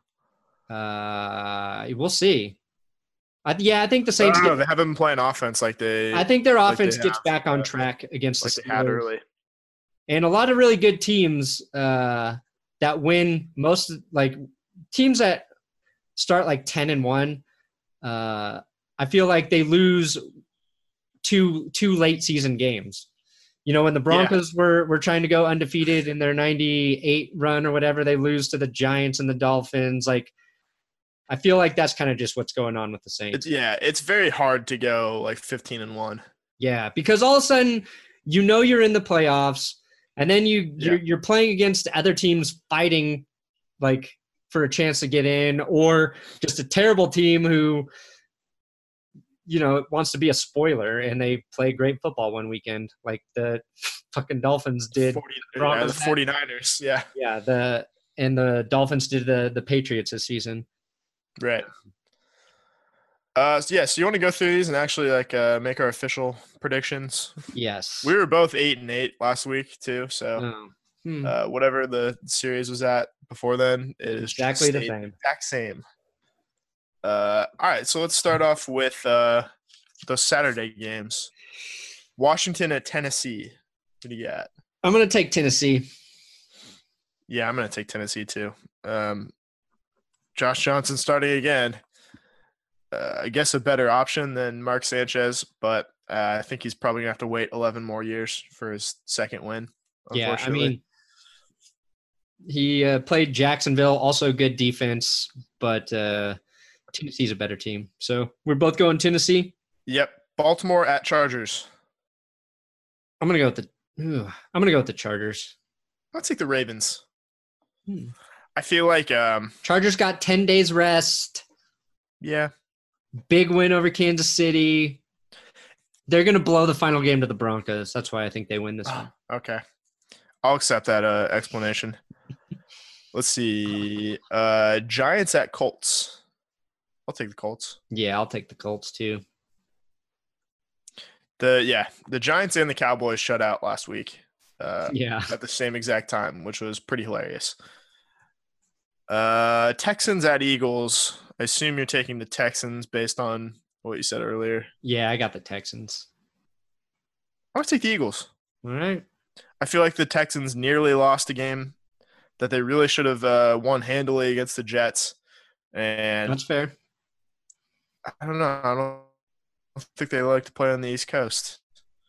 Uh, we'll see. I, yeah, I think the I Saints. don't know. Get, They haven't been playing offense like they I think their like offense gets have, back on track against like the they had Steelers. early. and a lot of really good teams uh, that win most like teams that start like 10 and 1 uh, i feel like they lose two two late season games you know when the broncos were were trying to go undefeated in their 98 run or whatever they lose to the giants and the dolphins like i feel like that's kind of just what's going on with the saints It's, yeah, it's very hard to go like 15 and one. Yeah, because all of a sudden you know you're in the playoffs, and then you Yeah. you're, you're playing against other teams fighting like for a chance to get in, or just a terrible team who you know wants to be a spoiler and they play great football one weekend, like the [LAUGHS] fucking Dolphins did. 40, yeah, the 49ers. Yeah, Yeah, the and the Dolphins did the the Patriots this season. Right. Uh, so yeah, so you want to go through these and actually like uh, make our official predictions? Yes. We were both eight and eight last week too, so Oh. Hmm. uh, whatever the series was at before then it is exactly the same. exact same. Uh, all right, so let's start off with uh, those Saturday games. Washington at Tennessee. What do you got? I'm gonna take Tennessee. Yeah, I'm gonna take Tennessee too. Um, Josh Johnson starting again. Uh, I guess a better option than Mark Sanchez, but uh, I think he's probably gonna have to wait 11 more years for his second win. Yeah, I mean, he uh, played Jacksonville, also good defense, but uh, Tennessee's a better team. So we're both going Tennessee. yep. Baltimore at Chargers. I'm gonna go with the. Ooh, I'm gonna go with the Chargers. I'll take the Ravens. Hmm. I feel like, um, Chargers got 10 days rest. yeah, Big win over Kansas City. They're gonna blow the final game to the Broncos. That's why I think they win this one. [GASPS] okay. I'll accept that uh, explanation. Let's see. Uh, Giants at Colts. I'll take the Colts. Yeah, I'll take the Colts too. The yeah, the Giants and the Cowboys shut out last week uh, Yeah. at the same exact time, which was pretty hilarious. Uh, Texans at Eagles. I assume you're taking the Texans based on what you said earlier. Yeah, I got the Texans. I'm gonna take the Eagles. All right. I feel like the Texans nearly lost a game that they really should have uh, won handily against the Jets, and That's fair. I don't know. I don't think they like to play on the East Coast.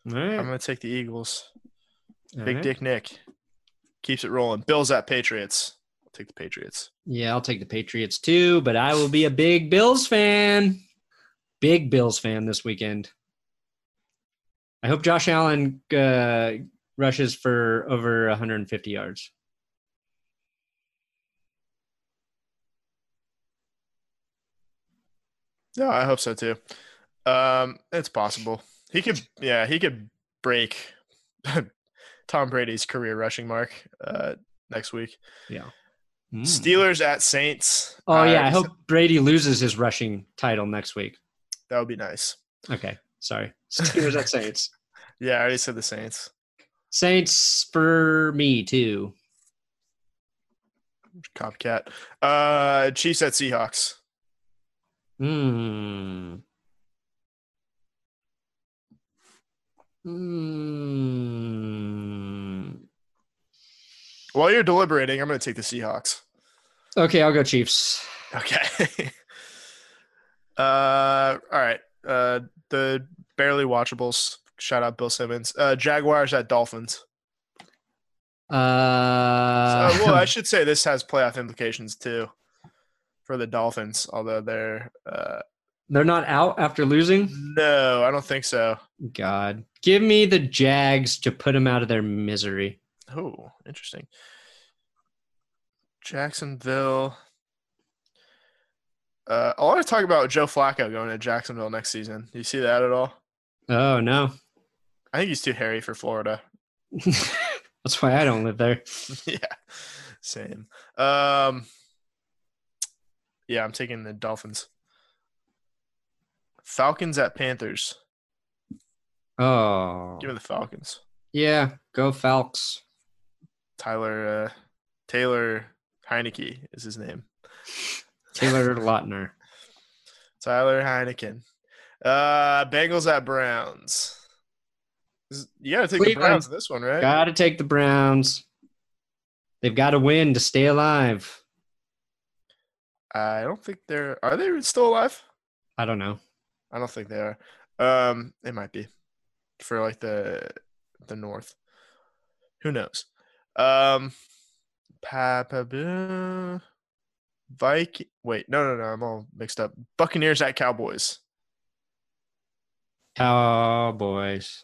Right. I'm gonna take the Eagles. all Big right. Dick Nick keeps it rolling. Bills at Patriots. Take the Patriots. Yeah, I'll take the Patriots too, but I will be a big Bills fan. Big Bills fan this weekend. I hope Josh Allen uh, rushes for over 150 yards. No, I hope so too. Um, it's possible. He could, yeah, he could break [LAUGHS] Tom Brady's career rushing mark uh, next week. Mm. Steelers at Saints. Oh yeah, I hope Brady loses his rushing title next week. that would be nice. Okay, sorry. [LAUGHS] Steelers at Saints. Yeah, I already said the Saints. Saints for me too. Copycat. Uh, Chiefs at Seahawks. Hmm. Hmm. While you're deliberating, I'm going to take the Seahawks. Okay, I'll go Chiefs. Okay. [LAUGHS] uh, all right. Uh, the barely watchables. Shout out Bill Simmons. Uh, Jaguars at Dolphins. Uh, Uh, well, I [LAUGHS] should say this has playoff implications too for the Dolphins, although they're uh, they're not out after losing. no, I don't think so. God, give me the Jags to put them out of their misery. Oh, interesting. Jacksonville. Uh, I want to talk about Joe Flacco going to Jacksonville next season. Do you see that at all? Oh no, I think he's too hairy for Florida. [LAUGHS] that's why I don't live there. [LAUGHS] yeah, same. Um, yeah, I'm taking the Dolphins. Falcons at Panthers. Oh, Give me the Falcons. yeah, go Falcons. Tyler uh, Taylor Heinicke is his name. Taylor [LAUGHS] Lautner. Tyler Heineken. Uh, Bengals at Browns. You got to take the Browns in this one, right? Got to take the Browns. They've got to win to stay alive. I don't think they're. Are they still alive? I don't know. I don't think they are. Um, they might be for like the the North. Who knows? Um, pa, pa, ba, Viking. Wait, no, no, no. I'm all mixed up. Buccaneers at Cowboys. Cowboys.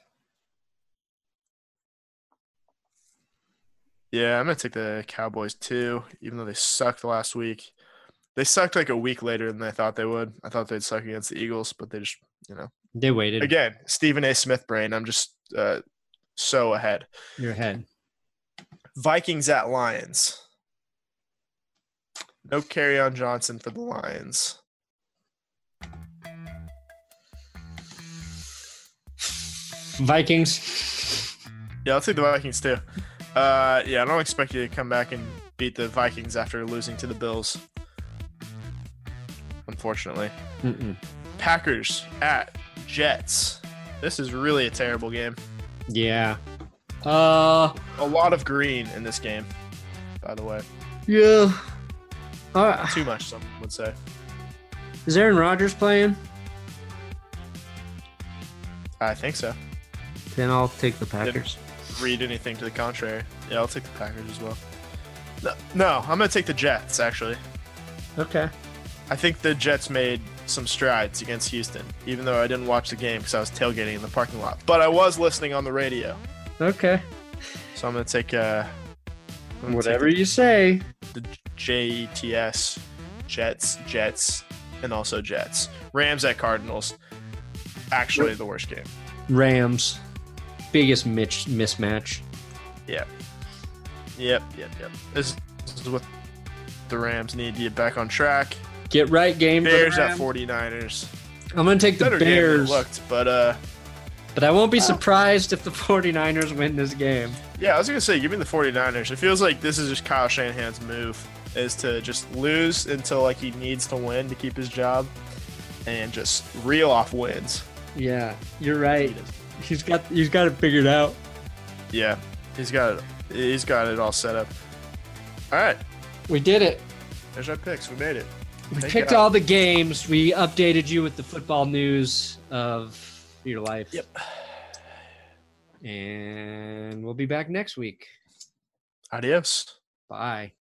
Yeah, I'm gonna take the Cowboys too, even though they sucked last week. They sucked like a week later than I thought they would. I thought they'd suck against the Eagles, but they just, you know, They waited. again, Stephen A. Smith brain. I'm just uh, so ahead. Your head. Vikings at Lions. No Kerryon Johnson for the Lions. Vikings. Yeah, I'll take the Vikings too. Uh, yeah, I don't expect you to come back and beat the Vikings after losing to the Bills. Unfortunately. Mm-mm. Packers at Jets. This is really a terrible game. Yeah. Uh. A lot of green in this game, by the way. Yeah. Uh, Too much, some would say. is Aaron Rodgers playing? I think so. Then I'll take the Packers. Read anything to the contrary. Yeah, I'll take the Packers as well. No, no I'm going to take the Jets, actually. Okay. I think the Jets made some strides against Houston, even though I didn't watch the game because I was tailgating in the parking lot. But I was listening on the radio. Okay. So I'm going to take, uh, I'm gonna Whatever take you say. the, the JETS, Jets, Jets, and also Jets. Rams at Cardinals. Actually, the worst game. Rams. Biggest mitch- mismatch. Yep, yep, yep. This, this is what the Rams need to get back on track. Get right game. for the Bears at 49ers. I'm going to take the Better game Bears. looked, but uh, But I won't be surprised if the [LAUGHS] 49ers win this game. yeah, I was gonna say, give me the 49ers. It feels like this is just Kyle Shanahan's move, is to just lose until like he needs to win to keep his job, and just reel off wins. Yeah, you're right. He's got he's got it figured out. Yeah, he's got it. He's got it all set up. All right, We did it. there's our picks. We made it. We picked God. all the games. We updated you with the football news of your life. Yep. And we'll be back next week. Adios. Bye.